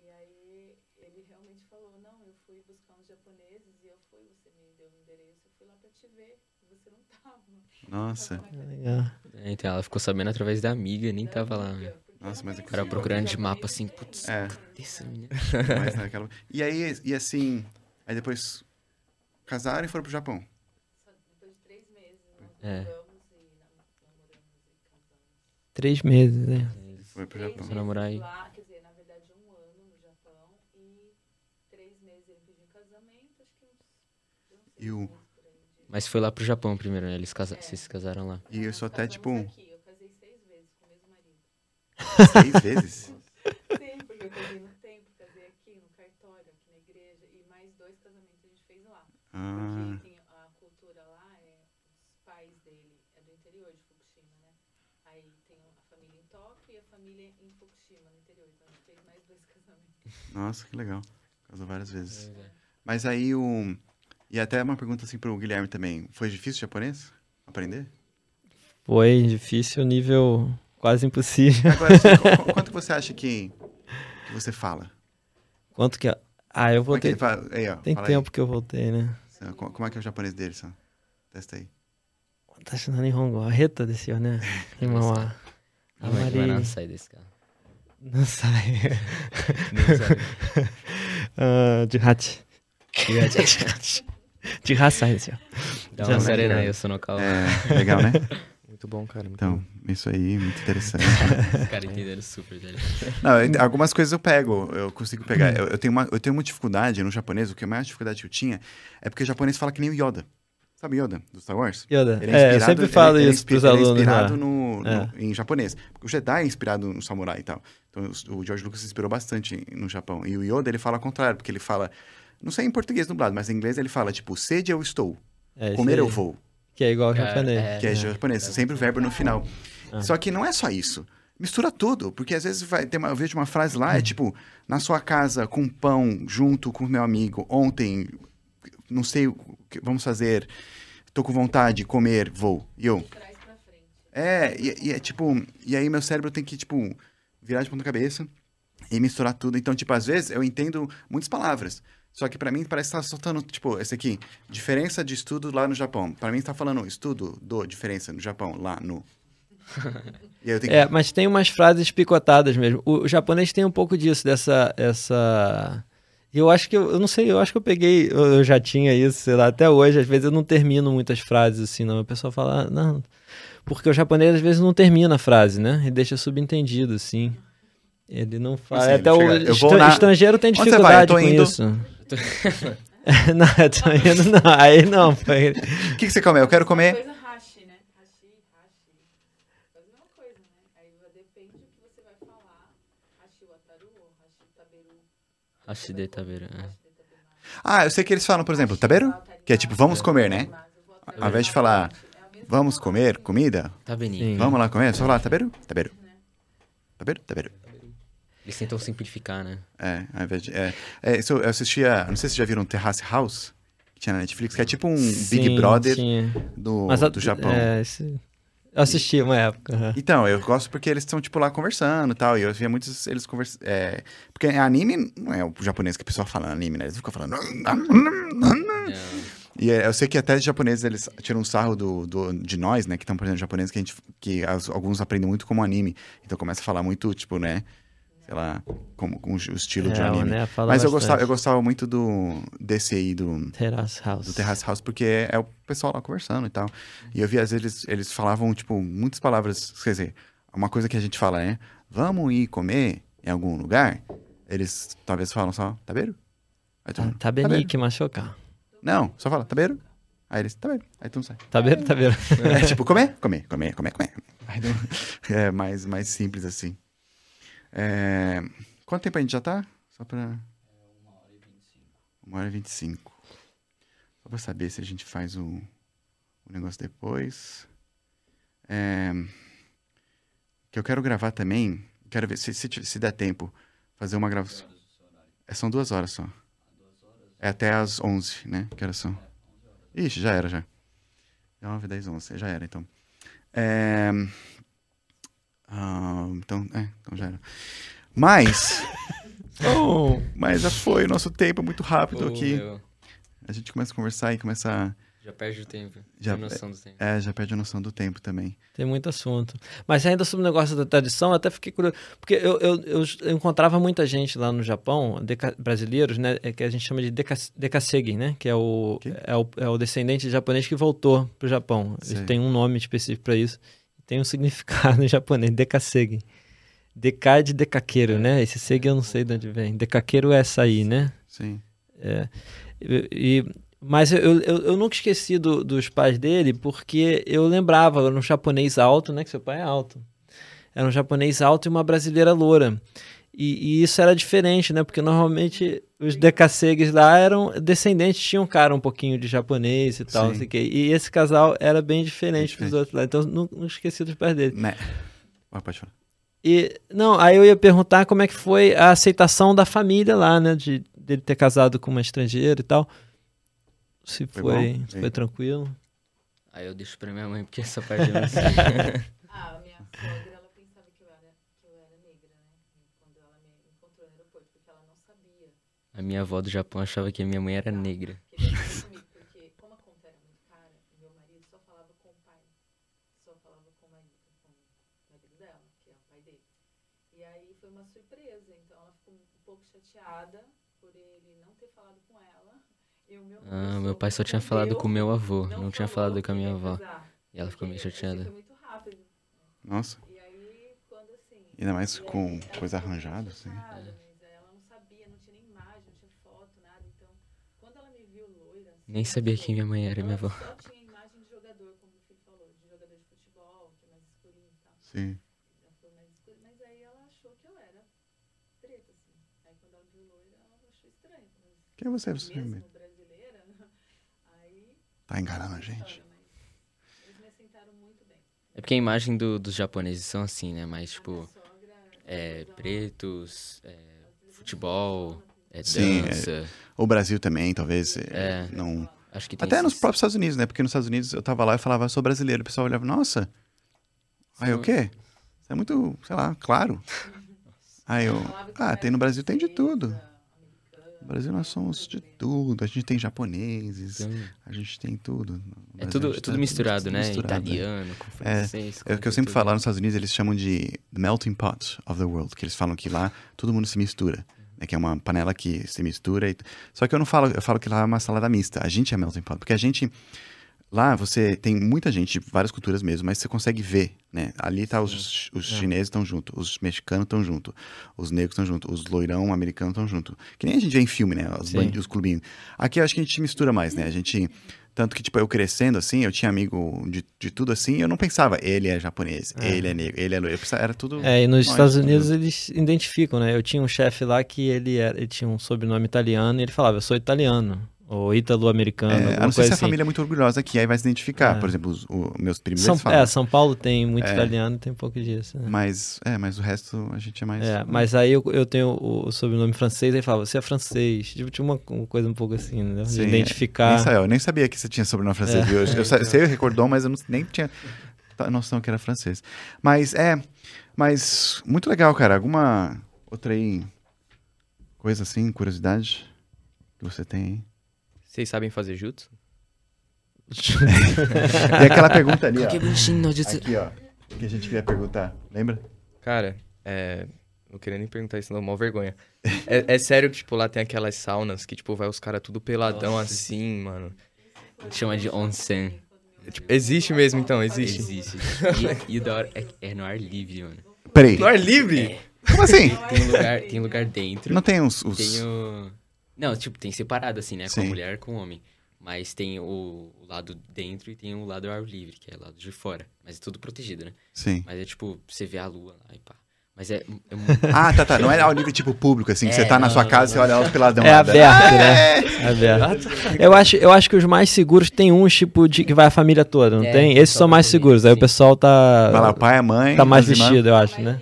E aí ele realmente falou, não, eu fui buscar uns japoneses e eu fui, você me deu o endereço, eu fui lá pra te ver. E você não tava. Nossa. Legal. É, Então ela ficou sabendo através da amiga, nem tava lá. né? Nossa, mas é O cara procurando de mapa assim, putz, É. cadê essa menina? Mas naquela... E aí, e assim, aí depois casaram e foram pro Japão. Só depois de três meses, nós É. e e. Três meses, né? Foi pro Japão. Só namorar aí. lá, quer dizer, na verdade, um ano no Japão e três meses ele pediu casamento, acho que uns, uns seis E o- meses por aí. de- Mas foi lá pro Japão primeiro, né? Eles casa... Vocês se casaram lá. E eu sou até tipo Casamos aqui, eu casei seis vezes com o mesmo marido. seis vezes. Sim, porque eu casei no templo, casei aqui no cartório, aqui na igreja, e mais dois casamentos a gente fez lá. Ah, Porque tem a cultura lá, é, os pais dele é do interior de Fukushima, né? Aí tem a família em Tóquio e a família em Fukushima, no interior. Então a gente fez mais dois casamentos. nossa, que legal. Casou várias vezes. Mas aí o. E até uma pergunta assim pro Guilherme também. Foi difícil japonês? Aprender? Foi difícil, nível quase impossível. Agora, assim, qu- qu- quanto você acha que, que você fala? Quanto que. Ah, eu é que voltei. ele fala? Aí, ó, Tem tempo que eu voltei, né? Aí. Co- Como é que é o japonês dele, só? Testa aí. 私の日本語は下手ですよね。今は。あ Não ま vai, り vai não sair desse carro. 何歳 Não sai. あー18。18歳ですよ。Dá Já uma não. serena aí, eu sou no carro. É, legal, né? Muito bom, cara. Muito Então, bom. isso aí, muito interessante. Os caras entenderam super dele. Não, eu- algumas coisas eu pego, eu consigo pegar. Eu, eu tenho uma, eu tenho uma dificuldade no japonês, o que a maior dificuldade que eu tinha é porque o japonês fala que nem o Yoda. Sabe Yoda, do Star Wars? Yoda. Ele É, eu sempre ele- falo ele é isso inspi- pros ele alunos é inspirado lá. no, no- É. em japonês. Porque o Jedi é inspirado no samurai e tal. Então o, George Lucas se inspirou bastante no Japão. E o Yoda, ele fala ao contrário, porque ele fala... Não sei em português dublado, mas em inglês ele fala, tipo, sede eu estou, É, comer eu vou. Que é igual ao Cara, japonês. é. Que é japonês, sempre o verbo no final. Ah. Só que não é só isso. Mistura tudo, porque às vezes vai ter uma, eu vejo uma frase Hum. lá, é tipo, na sua casa, com pão, junto com meu amigo, ontem, não sei o que vamos fazer, tô com vontade de comer, vou. E eu, Traz pra frente. é, e, e é tipo, e aí meu cérebro tem que, tipo, virar de ponta cabeça e misturar tudo. Então, tipo, às vezes eu entendo muitas palavras. Só que pra mim parece que tá soltando, tipo, esse aqui, diferença de estudo lá no Japão. Pra mim tá falando estudo do diferença no Japão, lá no. E tenho que É, mas tem umas frases picotadas mesmo. O, o japonês tem um pouco disso, dessa. Essa... Eu acho que eu, eu não sei, eu acho que eu peguei, eu, eu já tinha isso, sei lá, até hoje, às vezes eu não termino muitas frases assim, não. A pessoa fala, ah, não. Porque o japonês às vezes não termina a frase, né? E deixa subentendido, assim. Ele não fala. Assim, ele até o chega, eu vou estra- na- estrangeiro tem dificuldade com indo. isso. não, eu tô indo, não. Aí não, foi. O que, que você come? Eu quero comer. Coisa hashi, né? Hashi, hashi. Faz a mesma coisa, né? Aí depende do que você vai falar. Hashi wataru ou hashi taberu. É. Hashi de taberu. Ah, eu sei que eles falam, por exemplo, taberu? Que é tipo, vamos comer, né? Ao invés de falar, vamos comer comida, Tá vamos lá comer, só falar taberu, taberu. Taberu, taberu. Eles tentam simplificar, né? É, ao invés de, é, é, isso eu assistia, não sei se já viram Terrace House, que tinha na Netflix, que é tipo um Sim, Big Brother tinha. do, a- do Japão. É, esse- eu assisti uma época. aham. Então, eu gosto porque eles estão, tipo, lá conversando e tal. E eu via muitos eles conversando. É... Porque anime não é o japonês que o pessoal fala anime, né? Eles ficam falando. É, E é, eu sei que até os japoneses, eles tiram um sarro do, do- de nós, né? Que estão aprendendo japonês, que, a gente, que as- alguns aprendem muito como anime. Então começa a falar muito, tipo, né? Sei lá, como, com o estilo de É, o anime. Né Mas eu bastante. gostava, eu gostava muito do desse aí, do, Terrace House. do Terrace House, porque é, é o pessoal lá conversando e tal. E eu vi, às vezes, eles, eles falavam, tipo, muitas palavras. Quer dizer, uma coisa que a gente fala é: vamos ir comer em algum lugar? Eles talvez falam só, tá beiro? Aí tu, beiro. benique machucar. Não, só fala, tá beiro? Aí eles, tá beiro. Aí tu não sai. Tá vendo? É tipo, comer, comer, comer, comer, comer. Aí é mais, mais simples assim. É, Quanto tempo a gente já tá? Só pra. Uma hora e vinte e cinco. Só pra saber se a gente faz o, o negócio depois. É, Que eu quero gravar também. Quero ver se, se, se der tempo. Fazer uma gravação. É, são duas horas só. É até às 11, né? Que horas são? Ixi, já era já. 9, 10, 11. Já era, então. É... ah, então, é, então já era. Mas... Oh, mas já foi o nosso tempo muito rápido Pô, aqui. meu, A gente começa a conversar e começa a... já perde o tempo. Já- noção do tempo. É, já perde a noção do tempo também. tem muito assunto. Mas ainda sobre o negócio da tradição, eu até fiquei curioso. Porque eu, eu, eu, encontrava muita gente lá no Japão, deca- brasileiros, né? é Que a gente chama de dekasegi, né? Que é o, é o, é o descendente japonês que voltou pro Japão. Têm um nome específico para isso. Tem um significado em japonês, dekasegi. Dekai de dekakeiro, né? Esse segi eu não sei de onde vem. Dekakeiro é sair, né? Sim. É, e, e- mas eu, eu, eu nunca esqueci do- dos pais dele, porque eu lembrava, era um japonês alto, né? Que seu pai é alto. Era um japonês alto e uma brasileira loura. E, e isso era diferente, né? Porque normalmente os decassegues lá eram descendentes, tinham um cara um pouquinho de japonês e tal, Sim. não sei o quê. E esse casal era bem diferente dos outros lá. Então eu não, não esqueci dos pais dele. Né? Pode falar. E, não, aí eu ia perguntar como é que foi a aceitação da família lá, né? De dele ter casado com uma estrangeira e tal. Se Foi foi, se foi tranquilo. Aí eu deixo pra minha mãe, porque essa parte eu não sei. Ah, a minha sogra, ela pensava que eu era, que eu era negra, né? Quando ela me encontrou no aeroporto, porque ela não sabia A minha avó do Japão achava que a minha mãe era negra. que ele ia casar comigo, porque como a conta era muito cara, meu marido só falava com o pai. Só falava com o marido, com o marido dela, que é o pai dele. E aí foi uma surpresa, então ela ficou um pouco chateada por ele não ter falado com ela. E o meu, Ah, meu pai só tinha falado com o meu avô, não, tinha falou falado com a minha avó. casar, E ela ficou meio chateada. Foi muito rápido. Nossa. E aí, quando assim. Ainda mais com aí, coisa arranjada, assim. chateada, Mas ela não sabia, não tinha nem imagem, não tinha foto, nada. Então, quando ela me viu loira. Assim, Nem sabia quem minha mãe era, minha avó. Tinha imagem de jogador, como o filho falou, de jogador de futebol, que é mais escurinho e tal. Sim. Ela falou mais escuro, mas aí ela achou que eu era preta, assim. Aí quando ela me viu loira, ela achou estranho. Mas Quem é você? Você mesmo brasileira, aí. tá enganando a gente? Mas eles me aceitaram muito bem. É porque a imagem do- dos japoneses são assim, né? Mais, A tipo, minha sogra, é, pretos, é, futebol, é, Sim, é. dança. O Brasil também, talvez. é, É. Não... Acho que tem Até nos próprios Estados Unidos, né? Porque nos Estados Unidos eu tava lá e falava, sou brasileiro. O pessoal olhava, nossa. Aí o quê? Você é muito, sei lá, claro. Aí eu, ah, tem no Brasil tem de tudo. No Brasil nós somos de tudo. A gente tem japoneses, a gente tem tudo. É tudo, gente tudo tá- misturado, né? misturado? Italiano, com francês. É o que eu sempre falo nos Estados Unidos, eles chamam de the melting pot of the world, que eles falam que lá todo mundo se mistura, né? Que é uma panela que se mistura. E... Só que eu não falo, eu falo que lá é uma salada mista. A gente é melting pot, porque a gente lá você tem muita gente de várias culturas mesmo, mas você consegue ver, né? Ali tá os, os É. chineses estão junto, os mexicanos estão junto, os negros estão junto, os loirão americanos estão junto. Que nem a gente vê em filme, né? Os, Sim. bandi- os clubinhos. Aqui eu acho que a gente mistura mais, né? A gente tanto que, tipo, eu crescendo assim, eu tinha amigo de, de tudo assim, eu não pensava, ele é japonês, É. ele é negro, ele é loiro. Era tudo. É, e nos nós, Estados tudo Unidos junto. eles identificam, né? Eu tinha um chefe lá que ele, era, ele tinha um sobrenome italiano e ele falava, eu sou italiano. Ou ítalo-americano. É, a não ser se a assim. família é muito orgulhosa aqui, aí vai se identificar. É. Por exemplo, os, meus primos São, falam. É, São Paulo tem muito é. italiano, tem pouco disso. Né? Mas, é, mas o resto a gente é mais... É, mas aí eu, eu tenho o sobrenome francês, aí fala, você é francês. Tipo, tinha uma, uma coisa um pouco assim, né? De Sim, é. identificar... Nem, eu nem sabia que você tinha sobrenome francês. É. Eu, eu, eu sei, recordou, mas eu não, nem tinha noção que era francês. Mas, é... Mas, muito legal, cara. Alguma outra aí... Coisa assim, curiosidade que você tem aí? Vocês sabem fazer jutsu? e aquela pergunta ali, ó. Aqui, ó. Que a gente queria perguntar. Lembra? Cara, é... Não queria nem perguntar isso, não, mal vergonha. é, é, sério que, tipo, lá tem aquelas saunas que, tipo, vai os caras tudo peladão Nossa. assim, mano. Chama de onsen. É, tipo, existe mesmo, então? Existe? Existe. E, e o da hora é, é, no ar livre, mano. Peraí. No ar livre? É. Como assim? Tem lugar, tem lugar dentro. Não tem os... os... Tem o... Não, tipo, tem separado assim, né? Sim. Com a mulher com o homem. Mas tem o, lado dentro e tem o lado ar livre, que é o lado de fora. Mas é tudo protegido, né? Sim. Mas é tipo, você vê a lua lá e pá. Mas é, é Ah, tá, tá. Não é ao nível tipo público, assim, é, que você tá na sua casa e você olha lá os peladão. É aberto, né? É aberto. Eu acho, eu acho que os mais seguros tem uns, tipo, de que vai a família toda, não é, tem? Esses são mais seguros. Sim. Aí o pessoal tá. Vai lá, pai, a mãe. Tá mais vestido, eu acho, né?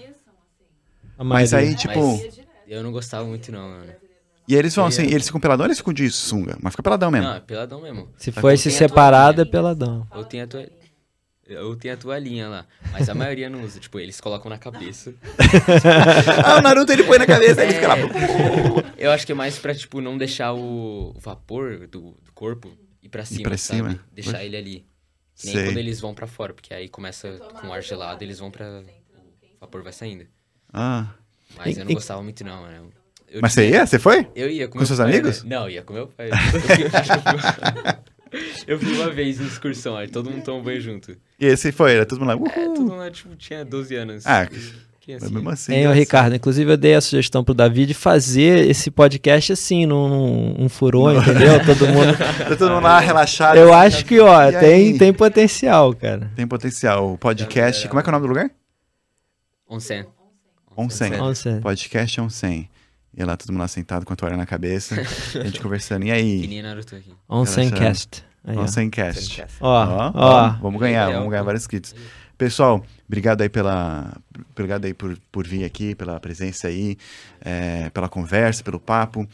Mas aí, tipo. Mas eu não gostava muito, não, mano. E eles vão assim, eles ficam peladão ou eles ficam de sunga? Mas fica peladão mesmo. Não, é peladão mesmo. Se for se separado, é peladão. Ou tem a tua... Eu tenho a toalhinha lá, mas a maioria não usa. Tipo, eles colocam na cabeça. ah, o Naruto ele põe na cabeça, é... ele fica lá. Eu acho que é mais pra, tipo, não deixar o vapor do, do corpo ir pra cima, ir pra sabe? Cima. Deixar ele ali. Nem Sei. quando eles vão pra fora, porque aí começa com ar gelado, eles vão pra... O vapor vai saindo. Ah. Mas eu não gostava muito não, mano. Eu Mas você ia? Você foi? Eu ia. Com, com seus pai, amigos? Né? Não, ia com meu pai. Eu fui, uma vez em excursão, aí todo mundo tomou banho junto. E esse foi? Era todo mundo lá? Uhul. É, todo mundo lá, tipo, tinha 12 anos. Ah, mas mesmo assim. É, o Ricardo, inclusive eu dei a sugestão pro Davi de fazer esse podcast assim, num, num um furô, entendeu? Todo mundo. tá todo mundo lá relaxado. Eu assim, acho que, ó, tem, tem potencial, cara. Tem potencial. O podcast. Como é que é o nome do lugar? Onsen. Onsen. Onsen. Podcast Onsen. E lá todo mundo lá sentado com a toalha na cabeça, a gente conversando. E aí? Onsencast. Onsencast. Ó, ó, ó. Vamos ganhar, vamos ganhar vários kits. Pessoal, obrigado aí pela, obrigado aí por, por vir aqui, pela presença aí, é, pela conversa, pelo papo.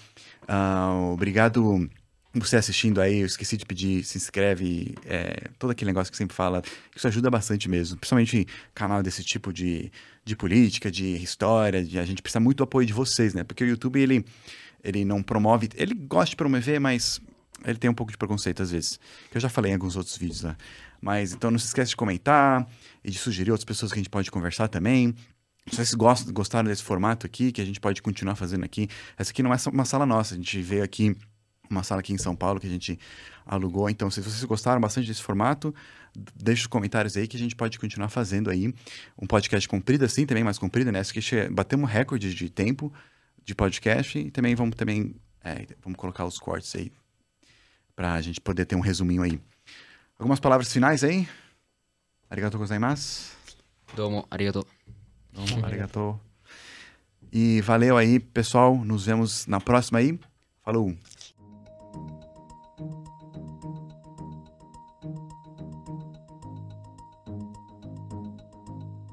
Uh, obrigado você assistindo aí, eu esqueci de pedir, se inscreve, é, todo aquele negócio que sempre fala, isso ajuda bastante mesmo, principalmente canal desse tipo de, de política, de história, de, a gente precisa muito do apoio de vocês, né? Porque o YouTube, ele, ele não promove, ele gosta de promover, mas ele tem um pouco de preconceito às vezes, que eu já falei em alguns outros vídeos, né? Mas, então não se esquece de comentar e de sugerir outras pessoas que a gente pode conversar também. Se vocês gostam, gostaram desse formato aqui, que a gente pode continuar fazendo aqui, essa aqui não é uma sala nossa, a gente veio aqui uma sala aqui em São Paulo que a gente alugou. Então, se vocês gostaram bastante desse formato, deixe os comentários aí que a gente pode continuar fazendo aí um podcast comprido assim, também mais comprido, né? Aqui batemos recorde de tempo de podcast e também vamos também é, vamos colocar os cortes aí para a gente poder ter um resuminho aí. Algumas palavras finais aí? Arigato gozaimasu. Domo, arigato. Domo, arigato. E valeu aí, pessoal. Nos vemos na próxima aí. Falou!